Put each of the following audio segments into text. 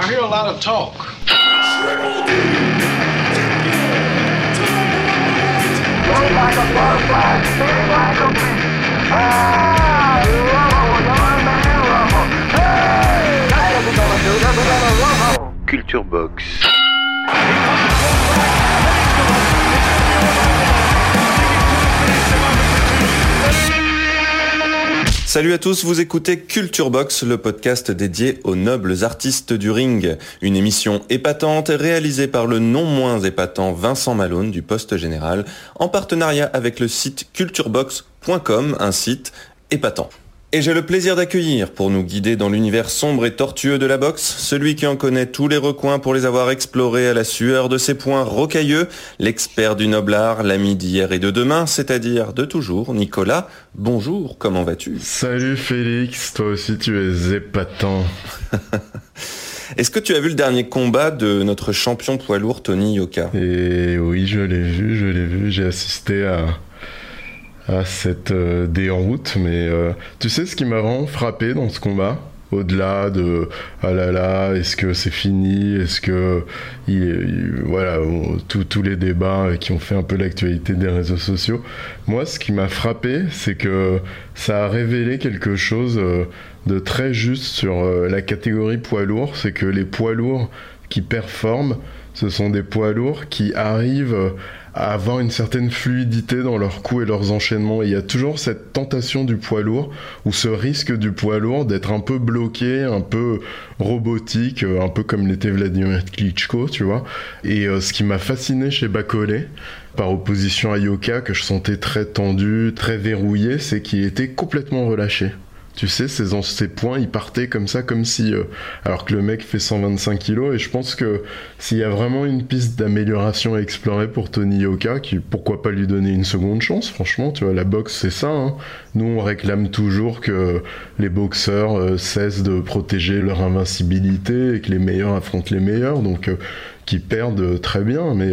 I hear a lot of talk. Culture Box. Salut à tous, vous écoutez Culture Box, le podcast dédié aux nobles artistes du ring. Une émission épatante réalisée par le non moins épatant Vincent Malone du Poste Général en partenariat avec le site culturebox.com, un site épatant. Et j'ai le plaisir d'accueillir, pour nous guider dans l'univers sombre et tortueux de la boxe, celui qui en connaît tous les recoins pour les avoir explorés à la sueur de ses poings rocailleux, l'expert du noblard, l'ami d'hier et de demain, c'est-à-dire de toujours, Nicolas. Bonjour, comment vas-tu? Salut Félix, toi aussi tu es épatant. Est-ce que tu as vu le dernier combat de notre champion poids lourd Tony Yoka? Et oui, je l'ai vu, je l'ai vu, j'ai assisté à, à cette euh, déroute, mais euh, tu sais ce qui m'a vraiment frappé dans ce combat au-delà de ah là là est-ce que c'est fini est-ce que il, il- voilà tous les débats qui ont fait un peu l'actualité des réseaux sociaux. Moi ce qui m'a frappé c'est que ça a révélé quelque chose euh, de très juste sur la catégorie poids lourd c'est que les poids lourds qui performent ce sont des poids lourds qui arrivent avoir une certaine fluidité dans leurs coups et leurs enchaînements. Il y a toujours cette tentation du poids lourd ou ce risque du poids lourd d'être un peu bloqué, un peu robotique, euh, un peu comme l'était Vladimir Klitschko, tu vois. Et euh, ce qui m'a fasciné chez Bacolé, par opposition à Yoka, que je sentais très tendu, très verrouillé, c'est qu'il était complètement relâché. Tu sais, ses points, ils partaient comme ça, comme si... euh, alors que le mec fait 125 kilos, et je pense que s'il y a vraiment une piste d'amélioration à explorer pour Tony Yoka, pourquoi pas lui donner une seconde chance, franchement, tu vois, la boxe, c'est ça. hein. Nous, on réclame toujours que les boxeurs euh, cessent de protéger leur invincibilité et que les meilleurs affrontent les meilleurs, donc... euh, qui perdent euh, très bien, mais,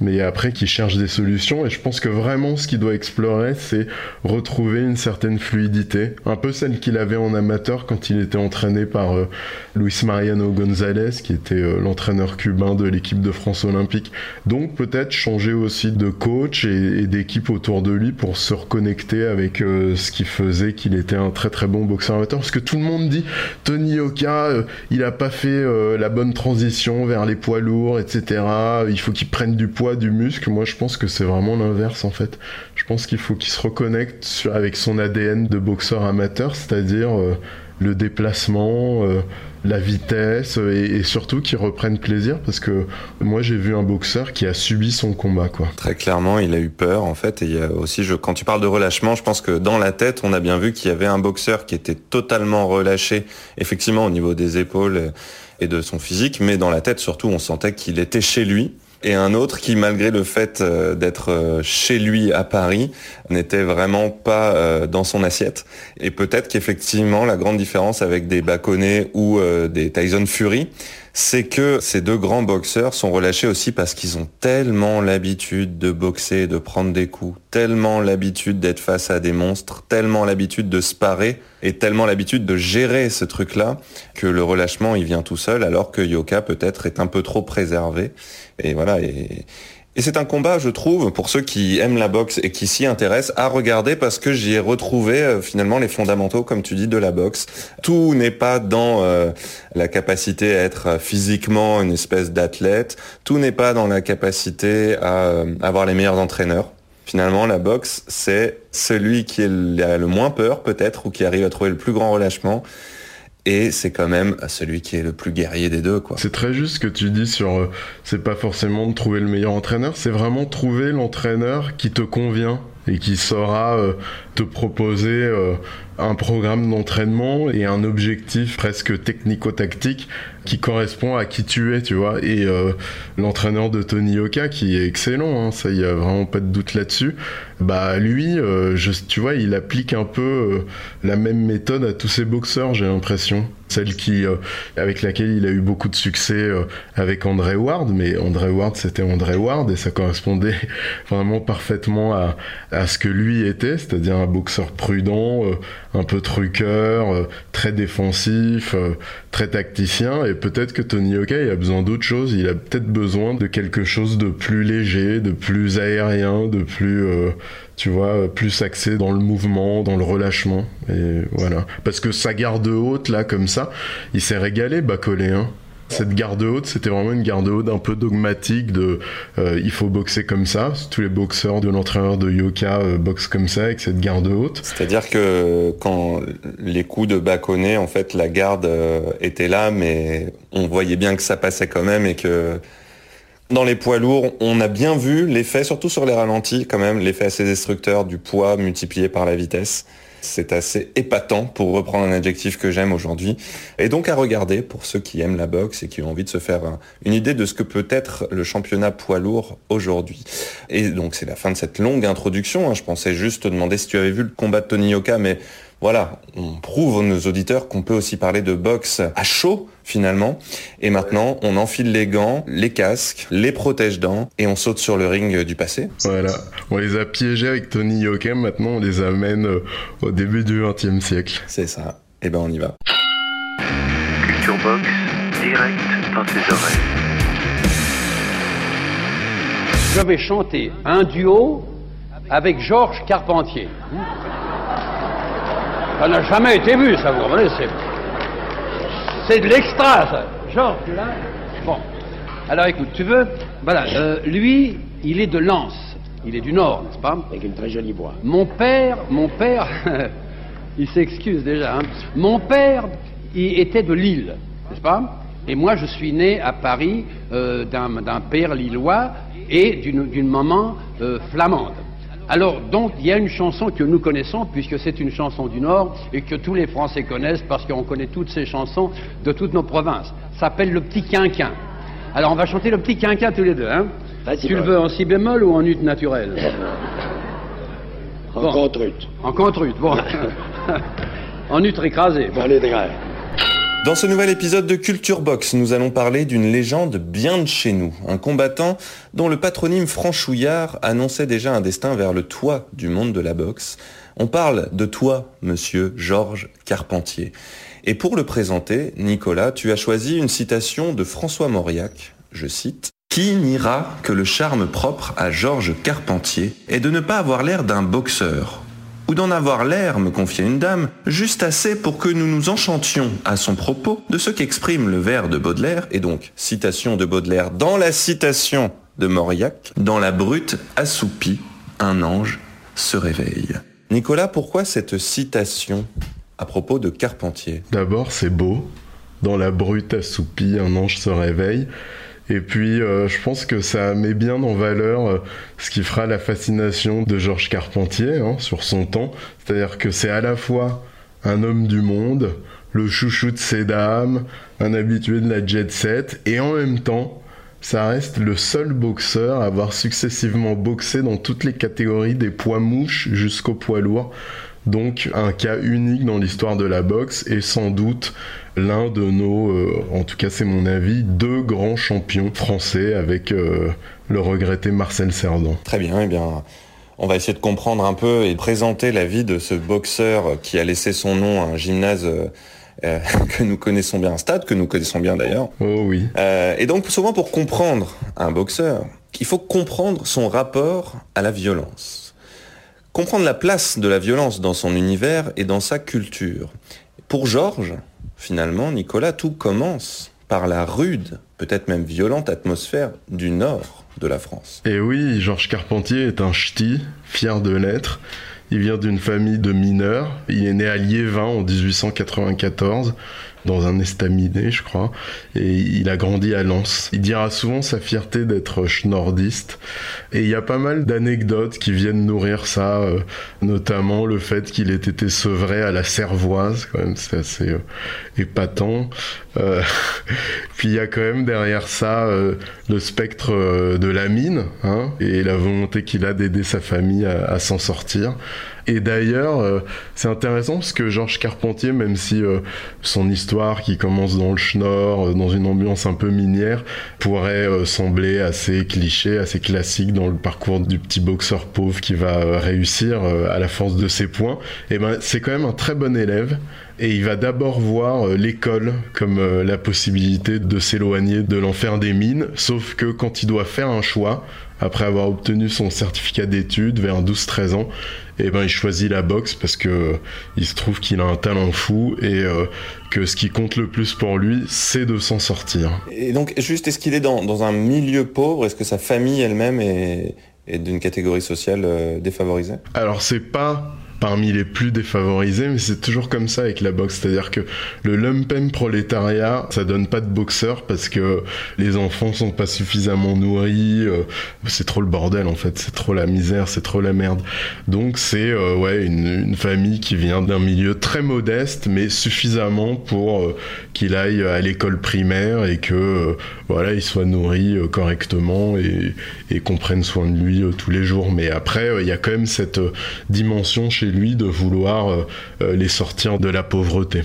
mais après qui cherchent des solutions. Et je pense que vraiment ce qu'il doit explorer, c'est retrouver une certaine fluidité, un peu celle qu'il avait en amateur quand il était entraîné par euh, Luis Mariano González, qui était euh, l'entraîneur cubain de l'équipe de France olympique. Donc peut-être changer aussi de coach et, d'équipe autour de lui pour se reconnecter avec euh, ce qui faisait qu'il était un très très bon boxeur amateur. Parce que tout le monde dit Tony euh, il a pas fait la bonne transition vers les poids lourds, etc. Il faut qu'il prenne du poids, du muscle. Moi, je pense que c'est vraiment l'inverse en fait. Je pense qu'il faut qu'il se reconnecte avec son ADN de boxeur amateur, c'est-à-dire euh, le déplacement, euh, la vitesse euh, et, surtout qu'il reprenne plaisir parce que moi j'ai vu un boxeur qui a subi son combat quoi. Très clairement, il a eu peur en fait. Et il y a aussi, quand tu parles de relâchement, je pense que dans la tête, on a bien vu qu'il y avait un boxeur qui était totalement relâché, effectivement au niveau des épaules et de son physique, mais dans la tête surtout, on sentait qu'il était chez lui. Et un autre qui, malgré le fait euh, d'être euh, chez lui à Paris, n'était vraiment pas euh, dans son assiette. Et peut-être qu'effectivement, la grande différence avec des Baconnet ou des Tyson Fury, c'est que ces deux grands boxeurs sont relâchés aussi parce qu'ils ont tellement l'habitude de boxer, et de prendre des coups, tellement l'habitude d'être face à des monstres, tellement l'habitude de se parer et tellement l'habitude de gérer ce truc-là que le relâchement il vient tout seul alors que Yoka peut-être est un peu trop préservé. Et voilà, et, et c'est un combat, je trouve, pour ceux qui aiment la boxe et qui s'y intéressent, à regarder parce que j'y ai retrouvé euh, finalement les fondamentaux, comme tu dis, de la boxe. Tout n'est pas dans euh, la capacité à être euh, physiquement une espèce d'athlète. Tout n'est pas dans la capacité à avoir les meilleurs entraîneurs. Finalement, la boxe, c'est celui qui a le moins peur, peut-être, ou qui arrive à trouver le plus grand relâchement. Et c'est quand même celui qui est le plus guerrier des deux, quoi. C'est très juste ce que tu dis sur euh, c'est pas forcément de trouver le meilleur entraîneur, c'est vraiment trouver l'entraîneur qui te convient et qui saura euh, te proposer euh, un programme d'entraînement et un objectif presque technico-tactique qui correspond à qui tu es, tu vois. Et euh, l'entraîneur de Tony Oka, qui est excellent, hein, ça y a vraiment pas de doute là-dessus. Bah lui, euh, je, tu vois, il applique un peu euh, la même méthode à tous ses boxeurs, j'ai l'impression. Celle qui, avec laquelle il a eu beaucoup de succès avec André Ward, mais André Ward c'était André Ward et ça correspondait vraiment parfaitement à, à ce que lui était, c'est-à-dire un boxeur prudent, un peu truqueur, très défensif, très tacticien. Et peut-être que Tony Oka il a besoin d'autre chose. Il a peut-être besoin de quelque chose de plus léger, de plus aérien, de plus, euh, tu vois, plus axé dans le mouvement, dans le relâchement. Et voilà. Parce que sa garde haute, là, comme ça, il s'est régalé, Bacolé, hein. Cette garde haute, c'était vraiment une garde haute un peu dogmatique de euh, il faut boxer comme ça. Tous les boxeurs de l'entraîneur de Yoka euh, boxent comme ça avec cette garde haute. C'est-à-dire que quand les coups de Bakoné, en fait, la garde euh, était là, mais on voyait bien que ça passait quand même et que dans les poids lourds, on a bien vu l'effet, surtout sur les ralentis quand même, l'effet assez destructeur du poids multiplié par la vitesse. C'est assez épatant pour reprendre un adjectif que j'aime aujourd'hui. Et donc à regarder pour ceux qui aiment la boxe et qui ont envie de se faire une idée de ce que peut être le championnat poids lourd aujourd'hui. Et donc c'est la fin de cette longue introduction. Hein. Je pensais juste te demander si tu avais vu le combat de Tony Yoka, mais voilà, on prouve à nos auditeurs qu'on peut aussi parler de boxe à chaud finalement. Et maintenant, on enfile les gants, les casques, les protège-dents et on saute sur le ring du passé. Voilà, on les a piégés avec Tony Yokem, maintenant on les amène euh, au début du XXe siècle. C'est ça. Et eh ben on y va. Culture Box, direct dans tes oreilles. Je vais chanter un duo avec Georges Carpentier. Ça n'a jamais été vu, ça, vous comprenez C'est de l'extra, ça. Georges, tu l'as Bon. Alors écoute, tu veux? Voilà, euh, lui, il est de Lens. Il est du Nord, n'est-ce pas? Avec une très jolie voix. Mon père, mon père, il s'excuse déjà. Hein. Mon père, il était de Lille, n'est-ce pas? Et moi, je suis né à Paris euh, d'un père lillois et d'une maman euh, flamande. Alors, donc, il y a une chanson que nous connaissons, puisque c'est une chanson du Nord, et que tous les Français connaissent, parce qu'on connaît toutes ces chansons de toutes nos provinces. Ça s'appelle Le Petit Quinquin. Alors, on va chanter Le Petit Quinquin tous les deux, hein Tu le veux en si bémol ou en ut naturel? En contre-ut. En contre-ut, bon. en ut écrasé. Bon. Dans ce nouvel épisode de Culture Box, nous allons parler d'une légende bien de chez nous, un combattant dont le patronyme franchouillard annonçait déjà un destin vers le toit du monde de la boxe. On parle de toi, monsieur Georges Carpentier. Et pour le présenter, Nicolas, tu as choisi une citation de François Mauriac, je cite, Qui n'ira que le charme propre à Georges Carpentier est de ne pas avoir l'air d'un boxeur ou d'en avoir l'air, me confiait une dame, juste assez pour que nous nous enchantions à son propos de ce qu'exprime le vers de Baudelaire, et donc citation de Baudelaire dans la citation de Mauriac, dans la brute assoupie, un ange se réveille. Nicolas, pourquoi cette citation à propos de Carpentier? D'abord, c'est beau. Dans la brute assoupie, un ange se réveille. Et puis, euh, je pense que ça met bien en valeur euh, ce qui fera la fascination de Georges Carpentier hein, sur son temps. C'est-à-dire que c'est à la fois un homme du monde, le chouchou de ses dames, un habitué de la jet set, et en même temps, ça reste le seul boxeur à avoir successivement boxé dans toutes les catégories des poids mouches jusqu'au poids lourd. Donc un cas unique dans l'histoire de la boxe et sans doute l'un de nos, euh, en tout cas c'est mon avis, deux grands champions français avec euh, le regretté Marcel Cerdan. Très bien, eh bien on va essayer de comprendre un peu et présenter la vie de ce boxeur qui a laissé son nom à un gymnase euh, que nous connaissons bien, un stade que nous connaissons bien d'ailleurs. Oh oui. et donc souvent pour comprendre un boxeur, il faut comprendre son rapport à la violence comprendre la place de la violence dans son univers et dans sa culture. Pour Georges, finalement, Nicolas, tout commence par la rude, peut-être même violente atmosphère du nord de la France. Et oui, Georges Carpentier est un ch'ti, fier de l'être. Il vient d'une famille de mineurs. Il est né à Liévin en 1894. Dans un estaminet, je crois, et il a grandi à Lens. Il dira souvent sa fierté d'être schnorrdiste, et il y a pas mal d'anecdotes qui viennent nourrir ça, euh, notamment le fait qu'il ait été sevré à la cervoise, quand même, c'est assez euh, épatant. Euh, puis il y a quand même derrière ça le spectre de la mine, hein, et la volonté qu'il a d'aider sa famille à s'en sortir. Et d'ailleurs, euh, c'est intéressant parce que Georges Carpentier, même si euh, son histoire qui commence dans le Schnorr, euh, dans une ambiance un peu minière, pourrait sembler assez cliché, assez classique dans le parcours du petit boxeur pauvre qui va réussir à la force de ses points, et eh ben c'est quand même un très bon élève. Et il va d'abord voir l'école comme la possibilité de s'éloigner de l'enfer des mines, sauf que quand il doit faire un choix, après avoir obtenu son certificat d'études vers 12-13 ans, et eh ben il choisit la boxe parce que il se trouve qu'il a un talent fou et euh, que ce qui compte le plus pour lui, c'est de s'en sortir. Et donc juste, est-ce qu'il est dans, dans, un milieu pauvre? Est-ce que sa famille elle-même est, est d'une catégorie sociale euh, défavorisée? Alors c'est pas parmi les plus défavorisés, mais c'est toujours comme ça avec la boxe. C'est-à-dire que le lumpen prolétariat, ça donne pas de boxeurs parce que les enfants sont pas suffisamment nourris. Euh, c'est trop le bordel en fait, c'est trop la misère, c'est trop la merde. Donc c'est euh, ouais une, une, famille qui vient d'un milieu très modeste, mais suffisamment pour euh, qu'il aille à l'école primaire et que voilà il soit nourri correctement et, et qu'on prenne soin de lui tous les jours. Mais après il y a quand même cette dimension chez lui de vouloir euh, euh, les sortir de la pauvreté,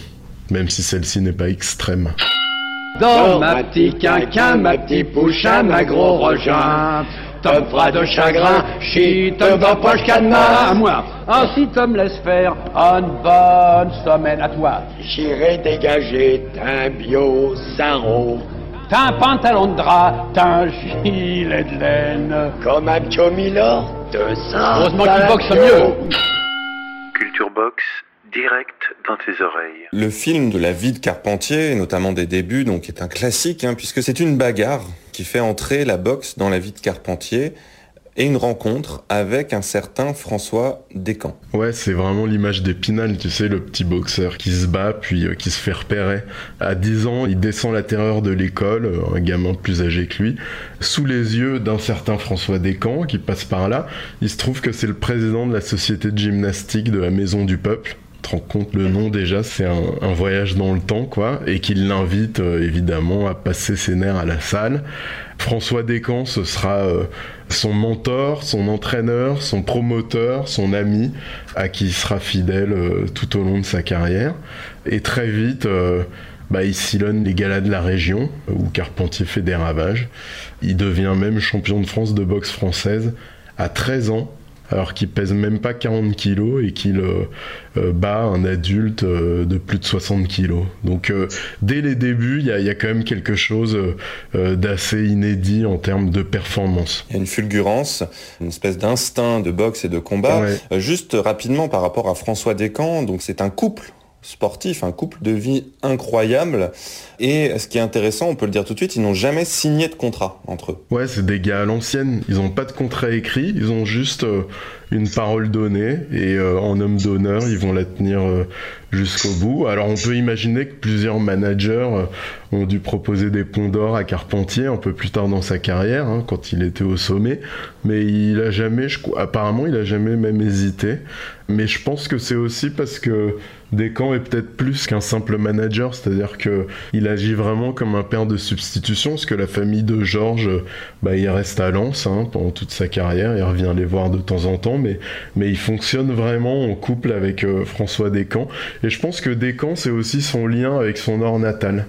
même si celle-ci n'est pas extrême. Dans ma petit quinquin, ma petit pouchin, ma gros rejoint. Tom fera de chagrin, chie, Tom dans poche cadenas. À moi. Ainsi Tom laisse faire une bonne semaine à toi. J'irai dégager un bio sarro. T'as un pantalon de drap, t'as un gilet de laine. Comme un Milord de ça. Heureusement qu'il boxe mieux. Box direct dans tes oreilles. Le film de la vie de Carpentier, notamment des débuts, donc est un classique, hein, puisque c'est une bagarre qui fait entrer la boxe dans la vie de Carpentier et une rencontre avec un certain François Descamps. Ouais, c'est vraiment l'image d'Épinal, tu sais, le petit boxeur qui se bat puis euh, qui se fait repérer. À 10 ans, il descend la terreur de l'école, euh, un gamin plus âgé que lui, sous les yeux d'un certain François Descamps qui passe par là. Il se trouve que c'est le président de la société de gymnastique de la Maison du Peuple te rends compte le nom déjà, c'est un, voyage dans le temps, quoi, et qu'il l'invite euh, évidemment à passer ses nerfs à la salle. François Descamps, ce sera son mentor, son entraîneur, son promoteur, son ami, à qui il sera fidèle euh, tout au long de sa carrière. Et très vite, bah, il sillonne les galas de la région, où Carpentier fait des ravages. Il devient même champion de France de boxe française à 13 ans alors qu'il pèse même pas 40 kilos et qu'il euh, euh, bat un adulte euh, de plus de 60 kilos. Donc dès les débuts, il y a, quand même quelque chose d'assez inédit en termes de performance. Il y a une fulgurance, une espèce d'instinct de boxe et de combat. juste rapidement par rapport à François Descamps, donc c'est un couple sportif, un couple de vie incroyable. Et ce qui est intéressant, on peut le dire tout de suite, ils n'ont jamais signé de contrat entre eux. Ouais, c'est des gars à l'ancienne. Ils n'ont pas de contrat écrit, ils ont juste euh, une parole donnée et euh, en homme d'honneur, ils vont la tenir euh, jusqu'au bout. Alors on peut imaginer que plusieurs managers ont dû proposer des ponts d'or à Carpentier un peu plus tard dans sa carrière, hein, quand il était au sommet, mais il a jamais, apparemment, il a jamais même hésité. Mais je pense que c'est aussi parce que Descamps est peut-être plus qu'un simple manager, c'est-à-dire que il agit vraiment comme un père de substitution, parce que la famille de Georges, bah, il reste à Lens hein, pendant toute sa carrière, il revient les voir de temps en temps, mais, mais il fonctionne vraiment en couple avec euh, François Descamps. Et je pense que Descamps, c'est aussi son lien avec son or natal.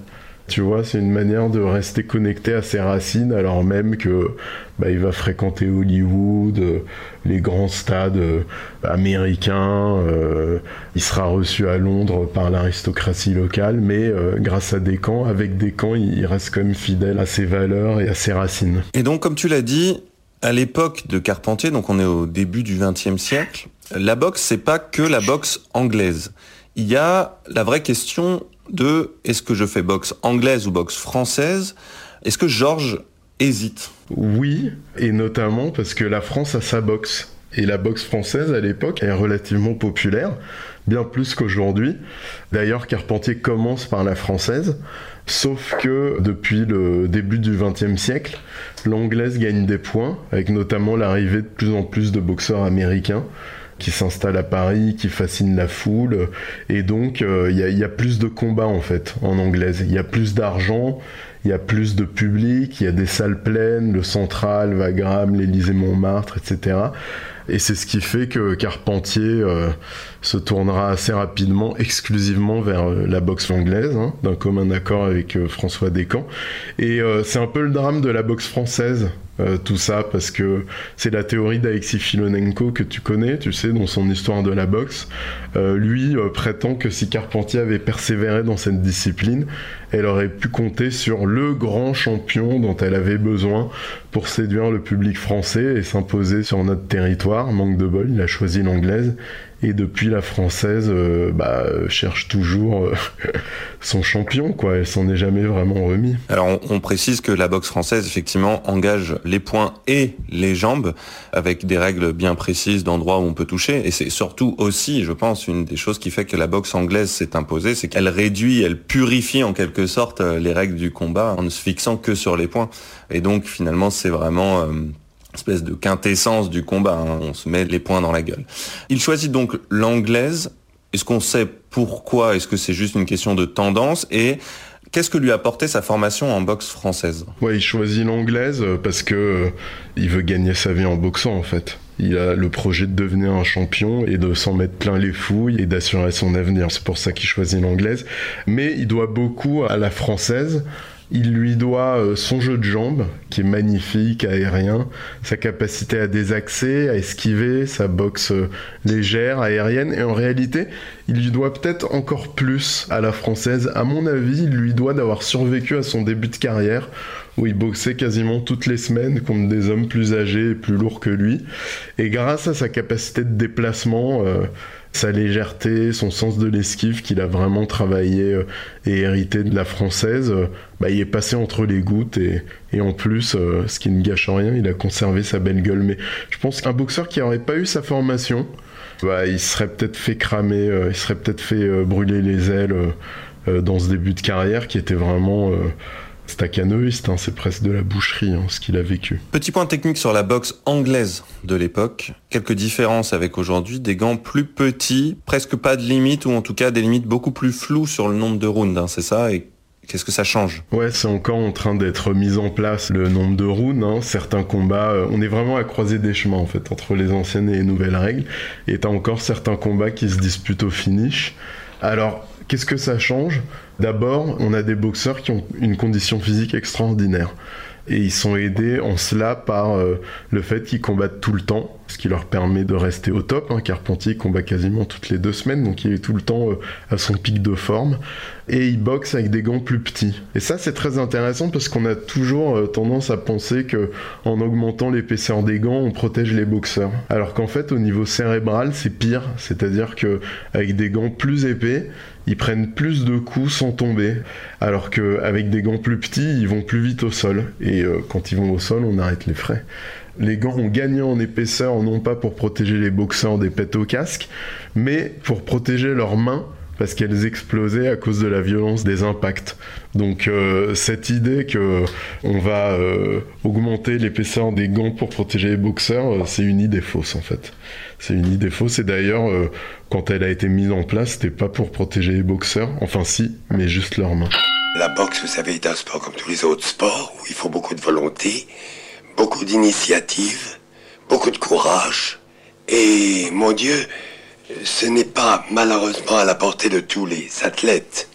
Tu vois, c'est une manière de rester connecté à ses racines alors même que bah, il va fréquenter Hollywood, euh, les grands stades euh, américains. Euh, il sera reçu à Londres par l'aristocratie locale, mais grâce à Descamps, avec Descamps, il reste quand même fidèle à ses valeurs et à ses racines. Et donc, comme tu l'as dit, à l'époque de Carpentier, donc on est au début du XXe siècle, la boxe, c'est pas que la boxe anglaise. Il y a la vraie question de est-ce que je fais boxe anglaise ou boxe française? Est-ce que Georges hésite? Oui, et notamment parce que la France a sa boxe. Et la boxe française à l'époque est relativement populaire, bien plus qu'aujourd'hui. D'ailleurs, Carpentier commence par la française, sauf que depuis le début du XXe siècle, l'anglaise gagne des points, avec notamment l'arrivée de plus en plus de boxeurs américains qui s'installent à Paris, qui fascinent la foule, et donc euh, il y, a plus de combats en fait en anglaise. Il y a plus d'argent, il y a plus de public, il y a des salles pleines, le Central, Wagram, l'Élysée Montmartre, etc. Et c'est ce qui fait que Carpentier euh, se tournera assez rapidement, exclusivement vers euh, la boxe anglaise, hein, d'un commun accord avec euh, François Descamps. Et c'est un peu le drame de la boxe française, tout ça, parce que c'est la théorie d'Alexis Filonenko que tu connais, tu sais, dans son histoire de la boxe. lui prétend que si Carpentier avait persévéré dans cette discipline, elle aurait pu compter sur le grand champion dont elle avait besoin pour séduire le public français et s'imposer sur notre territoire. Manque de bol, il a choisi l'anglaise et depuis la française euh, bah, cherche toujours euh, son champion quoi. Elle s'en est jamais vraiment remis. Alors on, précise que la boxe française effectivement engage les poings et les jambes avec des règles bien précises d'endroits où on peut toucher. Et c'est surtout aussi je pense une des choses qui fait que la boxe anglaise s'est imposée c'est qu'elle réduit elle purifie en quelque sorte euh, les règles du combat en ne se fixant que sur les points et donc finalement c'est vraiment espèce de quintessence du combat. Hein. On se met les poings dans la gueule. Il choisit donc l'anglaise. Est-ce qu'on sait pourquoi? Est-ce que c'est juste une question de tendance? Et Qu'est-ce que lui a apporté sa formation en boxe française? Ouais, il choisit l'anglaise parce que euh, il veut gagner sa vie en boxant en fait. Il a le projet de devenir un champion et de s'en mettre plein les fouilles et d'assurer son avenir. C'est pour ça qu'il choisit l'anglaise. Mais il doit beaucoup à la française il lui doit euh, son jeu de jambes, qui est magnifique, aérien, sa capacité à désaxer, à esquiver, sa boxe euh, légère, aérienne, et en réalité, il lui doit peut-être encore plus à la française. À mon avis, il lui doit d'avoir survécu à son début de carrière, où il boxait quasiment toutes les semaines contre des hommes plus âgés et plus lourds que lui. Et grâce à sa capacité de déplacement, euh, sa légèreté, son sens de l'esquive qu'il a vraiment travaillé euh, et hérité de la française, euh, bah, il est passé entre les gouttes et, en plus, euh, ce qui ne gâche rien, il a conservé sa belle gueule. Mais je pense qu'un boxeur qui n'aurait pas eu sa formation, bah, il serait peut-être fait cramer, il serait peut-être fait brûler les ailes dans ce début de carrière qui était vraiment staccanoïste, hein, c'est presque de la boucherie hein, ce qu'il a vécu. Petit point technique sur la boxe anglaise de l'époque. Quelques différences avec aujourd'hui, des gants plus petits, presque pas de limites, ou en tout cas des limites beaucoup plus floues sur le nombre de rounds, hein, c'est ça? Et Qu'est-ce que ça change? Ouais, c'est encore en train d'être mis en place le nombre de rounds. Certains combats, euh, on est vraiment à croiser des chemins en fait entre les anciennes et les nouvelles règles. Et t'as encore certains combats qui se disputent au finish. Alors, qu'est-ce que ça change? D'abord, on a des boxeurs qui ont une condition physique extraordinaire. Et ils sont aidés en cela par euh, le fait qu'ils combattent tout le temps, ce qui leur permet de rester au top. Hein. Carpentier combat quasiment toutes les deux semaines, donc il est tout le temps euh, à son pic de forme. Et il boxe avec des gants plus petits. Et ça, c'est très intéressant parce qu'on a toujours euh, tendance à penser que en augmentant l'épaisseur des gants, on protège les boxeurs. Alors qu'en fait, au niveau cérébral, c'est pire. C'est-à-dire que avec des gants plus épais, ils prennent plus de coups sans tomber, alors qu'avec des gants plus petits, ils vont plus vite au sol. Et euh, quand ils vont au sol, on arrête les frais. Les gants ont gagné en épaisseur, non pas pour protéger les boxeurs des pètes au casque, mais pour protéger leurs mains parce qu'elles explosaient à cause de la violence des impacts. Donc euh, cette idée que on va euh, augmenter l'épaisseur des gants pour protéger les boxeurs, c'est une idée fausse en fait. C'est une idée fausse et d'ailleurs quand elle a été mise en place, c'était pas pour protéger les boxeurs, enfin si, mais juste leurs mains. La boxe, vous savez, est un sport comme tous les autres sports où il faut beaucoup de volonté, beaucoup d'initiative, beaucoup de courage. Et mon Dieu, ce n'est pas malheureusement à la portée de tous les athlètes,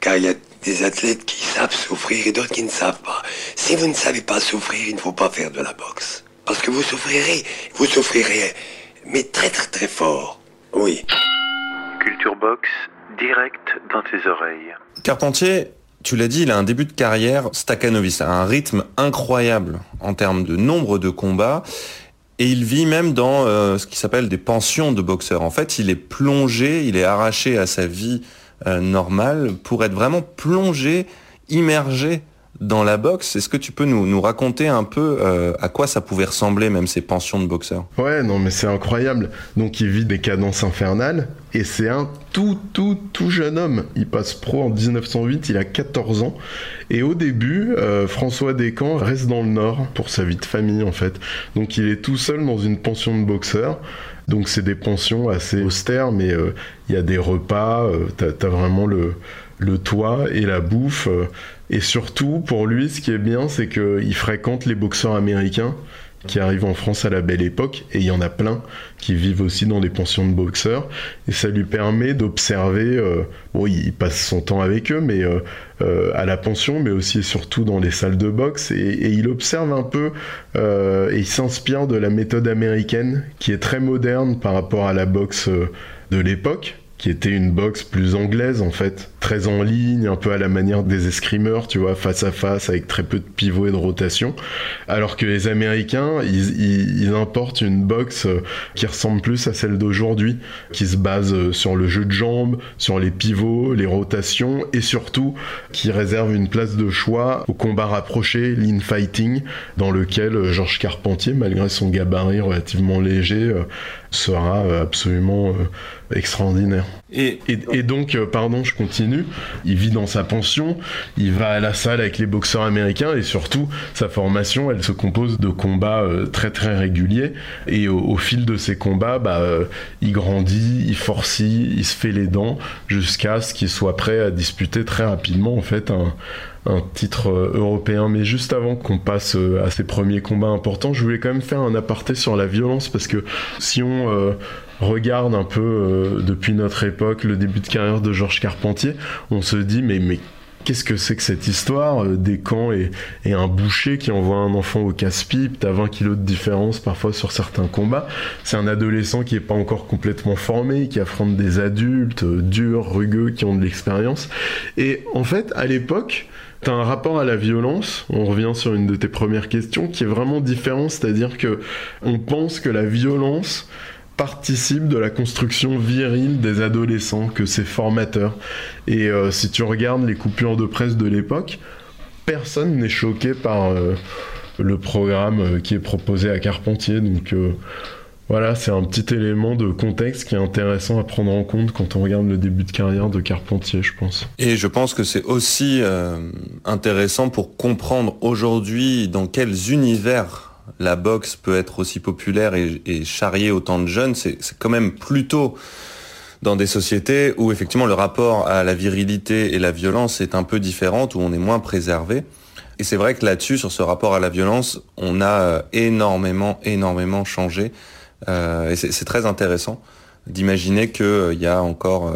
car il y a des athlètes qui savent souffrir et d'autres qui ne savent pas. Si vous ne savez pas souffrir, il ne faut pas faire de la boxe. Parce que vous souffrirez, vous souffrirez, mais très très très fort. Oui. Culture Box, direct dans tes oreilles. Carpentier, tu l'as dit, il a un début de carrière staccanovis, a un rythme incroyable en termes de nombre de combats. Et il vit même dans euh, ce qui s'appelle des pensions de boxeurs. En fait, il est plongé, il est arraché à sa vie euh, normale pour être vraiment plongé, immergé dans la boxe. Est-ce que tu peux nous, nous raconter un peu euh, à quoi ça pouvait ressembler, même ces pensions de boxeurs? Ouais, non, mais c'est incroyable. Donc, il vit des cadences infernales et c'est un tout, tout, tout jeune homme. Il passe pro en 1908, il a 14 ans. Et au début, euh, François Descamps reste dans le Nord pour sa vie de famille, en fait. Donc, il est tout seul dans une pension de boxeur. Donc, c'est des pensions assez austères, mais euh, il y a des repas, t'as as vraiment le le toit et la bouffe. Et surtout, pour lui, ce qui est bien, c'est qu'il fréquente les boxeurs américains qui arrivent en France à la belle époque, et il y en a plein qui vivent aussi dans des pensions de boxeurs, et ça lui permet d'observer, euh, bon, il passe son temps avec eux, mais euh, euh, à la pension, mais aussi et surtout dans les salles de boxe, et, et il observe un peu, et il s'inspire de la méthode américaine, qui est très moderne par rapport à la boxe de l'époque, qui était une boxe plus anglaise en fait, très en ligne, un peu à la manière des escrimeurs, tu vois, face à face, avec très peu de pivot et de rotation. Alors que les Américains, ils, ils, importent une boxe euh, qui ressemble plus à celle d'aujourd'hui, qui se base euh, sur le jeu de jambes, sur les pivots, les rotations, et surtout qui réserve une place de choix au combat rapproché, lean fighting, dans lequel euh, Georges Carpentier, malgré son gabarit relativement léger, sera absolument extraordinaire. Et, donc, pardon, je continue. Il vit dans sa pension, il va à la salle avec les boxeurs américains et surtout, sa formation, elle se compose de combats euh, très très réguliers. Et au, fil de ces combats, bah, euh, il grandit, il forcit, il se fait les dents jusqu'à ce qu'il soit prêt à disputer très rapidement en fait un, un titre euh, européen. Mais juste avant qu'on passe à ces premiers combats importants, je voulais quand même faire un aparté sur la violence parce que si on euh, regarde un peu euh, depuis notre époque le début de carrière de Georges Carpentier, on se dit mais mais qu'est-ce que c'est que cette histoire des camps et, un boucher qui envoie un enfant au casse-pipe, t'as 20 kilos de différence parfois sur certains combats. C'est un adolescent qui est pas encore complètement formé, qui affronte des adultes durs, rugueux, qui ont de l'expérience. Et en fait, à l'époque, T'as un rapport à la violence, on revient sur une de tes premières questions, qui est vraiment différent, c'est-à-dire que on pense que la violence participe de la construction virile des adolescents, que c'est formateur. Et euh, si tu regardes les coupures de presse de l'époque, personne n'est choqué par euh, le programme euh, qui est proposé à Carpentier. Donc voilà, c'est un petit élément de contexte qui est intéressant à prendre en compte quand on regarde le début de carrière de Carpentier, je pense. Et je pense que c'est aussi intéressant pour comprendre aujourd'hui dans quels univers la boxe peut être aussi populaire et, charrier autant de jeunes. C'est quand même plutôt dans des sociétés où effectivement le rapport à la virilité et la violence est un peu différent, où on est moins préservé. Et c'est vrai que là-dessus, sur ce rapport à la violence, on a euh, énormément, énormément changé. Euh, et c'est très intéressant d'imaginer qu'il euh, y a encore,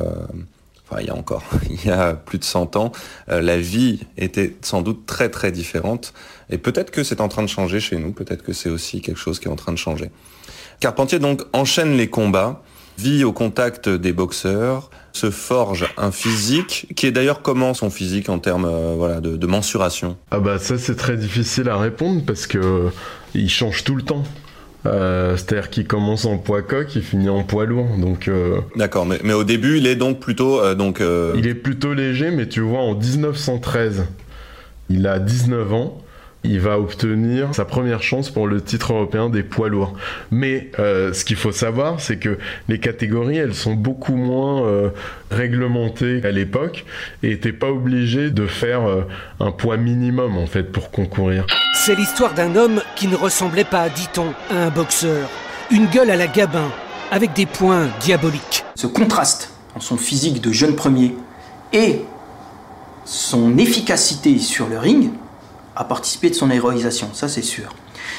enfin il y a encore, il y a plus de 100 ans, la vie était sans doute très très différente. Et peut-être que c'est en train de changer chez nous, peut-être que c'est aussi quelque chose qui est en train de changer. Carpentier donc enchaîne les combats, vit au contact des boxeurs, se forge un physique qui est d'ailleurs comment son physique en termes voilà de, de, mensuration? Ah bah ça c'est très difficile à répondre parce que il change tout le temps. Euh, C'est-à-dire qu'il commence en poids coq, il finit en poids lourd. Donc. Euh... D'accord, mais, mais, au début, il est donc plutôt euh, donc. Euh, il est plutôt léger, mais tu vois, en 1913, il a 19 ans il va obtenir sa première chance pour le titre européen des poids lourds. Mais euh, ce qu'il faut savoir, c'est que les catégories, elles sont beaucoup moins euh, réglementées à l'époque et t'es pas obligé de faire euh, un poids minimum en fait pour concourir. C'est l'histoire d'un homme qui ne ressemblait pas, dit-on, à un boxeur. Une gueule à la Gabin, avec des poings diaboliques. Ce contraste en son physique de jeune premier et son efficacité sur le ring à participer de son héroïsation, ça c'est sûr.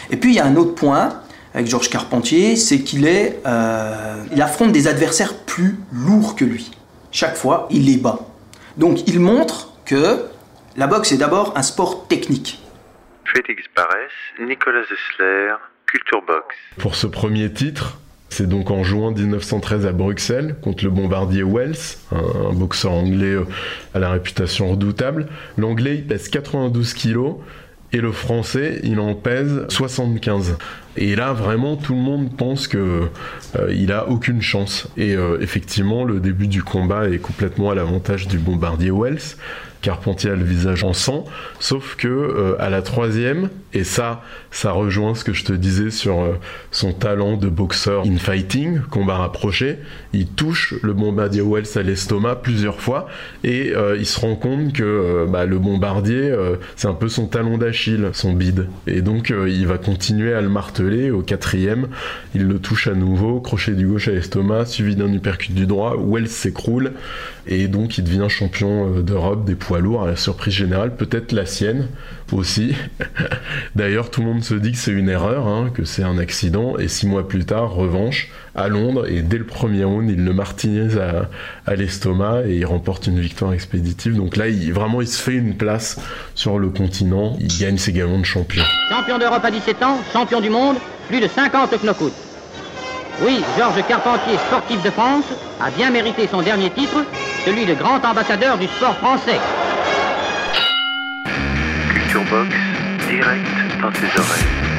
Et puis il y a un autre point avec Georges Carpentier, c'est qu'il est, euh, il affronte des adversaires plus lourds que lui. Chaque fois, il les bat. Donc il montre que la boxe est d'abord un sport technique. Félix Barès, Nicolas Zessler, Culture Box. Pour ce premier titre, c'est donc en juin 1913 à Bruxelles contre le bombardier Wells, un, boxeur anglais euh, à la réputation redoutable. L'anglais il pèse 92 kilos et le français il en pèse 75. Et là, vraiment, tout le monde pense que euh, a aucune chance. Et euh, effectivement, le début du combat est complètement à l'avantage du bombardier Wells. Carpentier a le visage en sang, sauf que euh, à la troisième, et ça, ça rejoint ce que je te disais sur euh, son talent de boxeur in fighting, combat rapproché, il touche le bombardier Wells à l'estomac plusieurs fois, et euh, il se rend compte que bah, le bombardier, c'est un peu son talon d'Achille, son bide, et donc il va continuer à le marteler. Au quatrième, il le touche à nouveau, crochet du gauche à l'estomac, suivi d'un uppercut du droit, Wells s'écroule, et donc il devient champion d'Europe des poids lourds à la surprise générale, peut-être la sienne aussi. D'ailleurs, tout le monde se dit que c'est une erreur, hein, que c'est un accident, et six mois plus tard, revanche, à Londres, et dès le premier round, il le martinise à, l'estomac et il remporte une victoire expéditive. Donc là, il, vraiment, il se fait une place sur le continent, il gagne ses galons de champion. Champion d'Europe à 17 ans, champion du monde, plus de 50 knockouts. Oui, Georges Carpentier, sportif de France, a bien mérité son dernier titre, celui de grand ambassadeur du sport français. Culture Box, direct dans tes oreilles.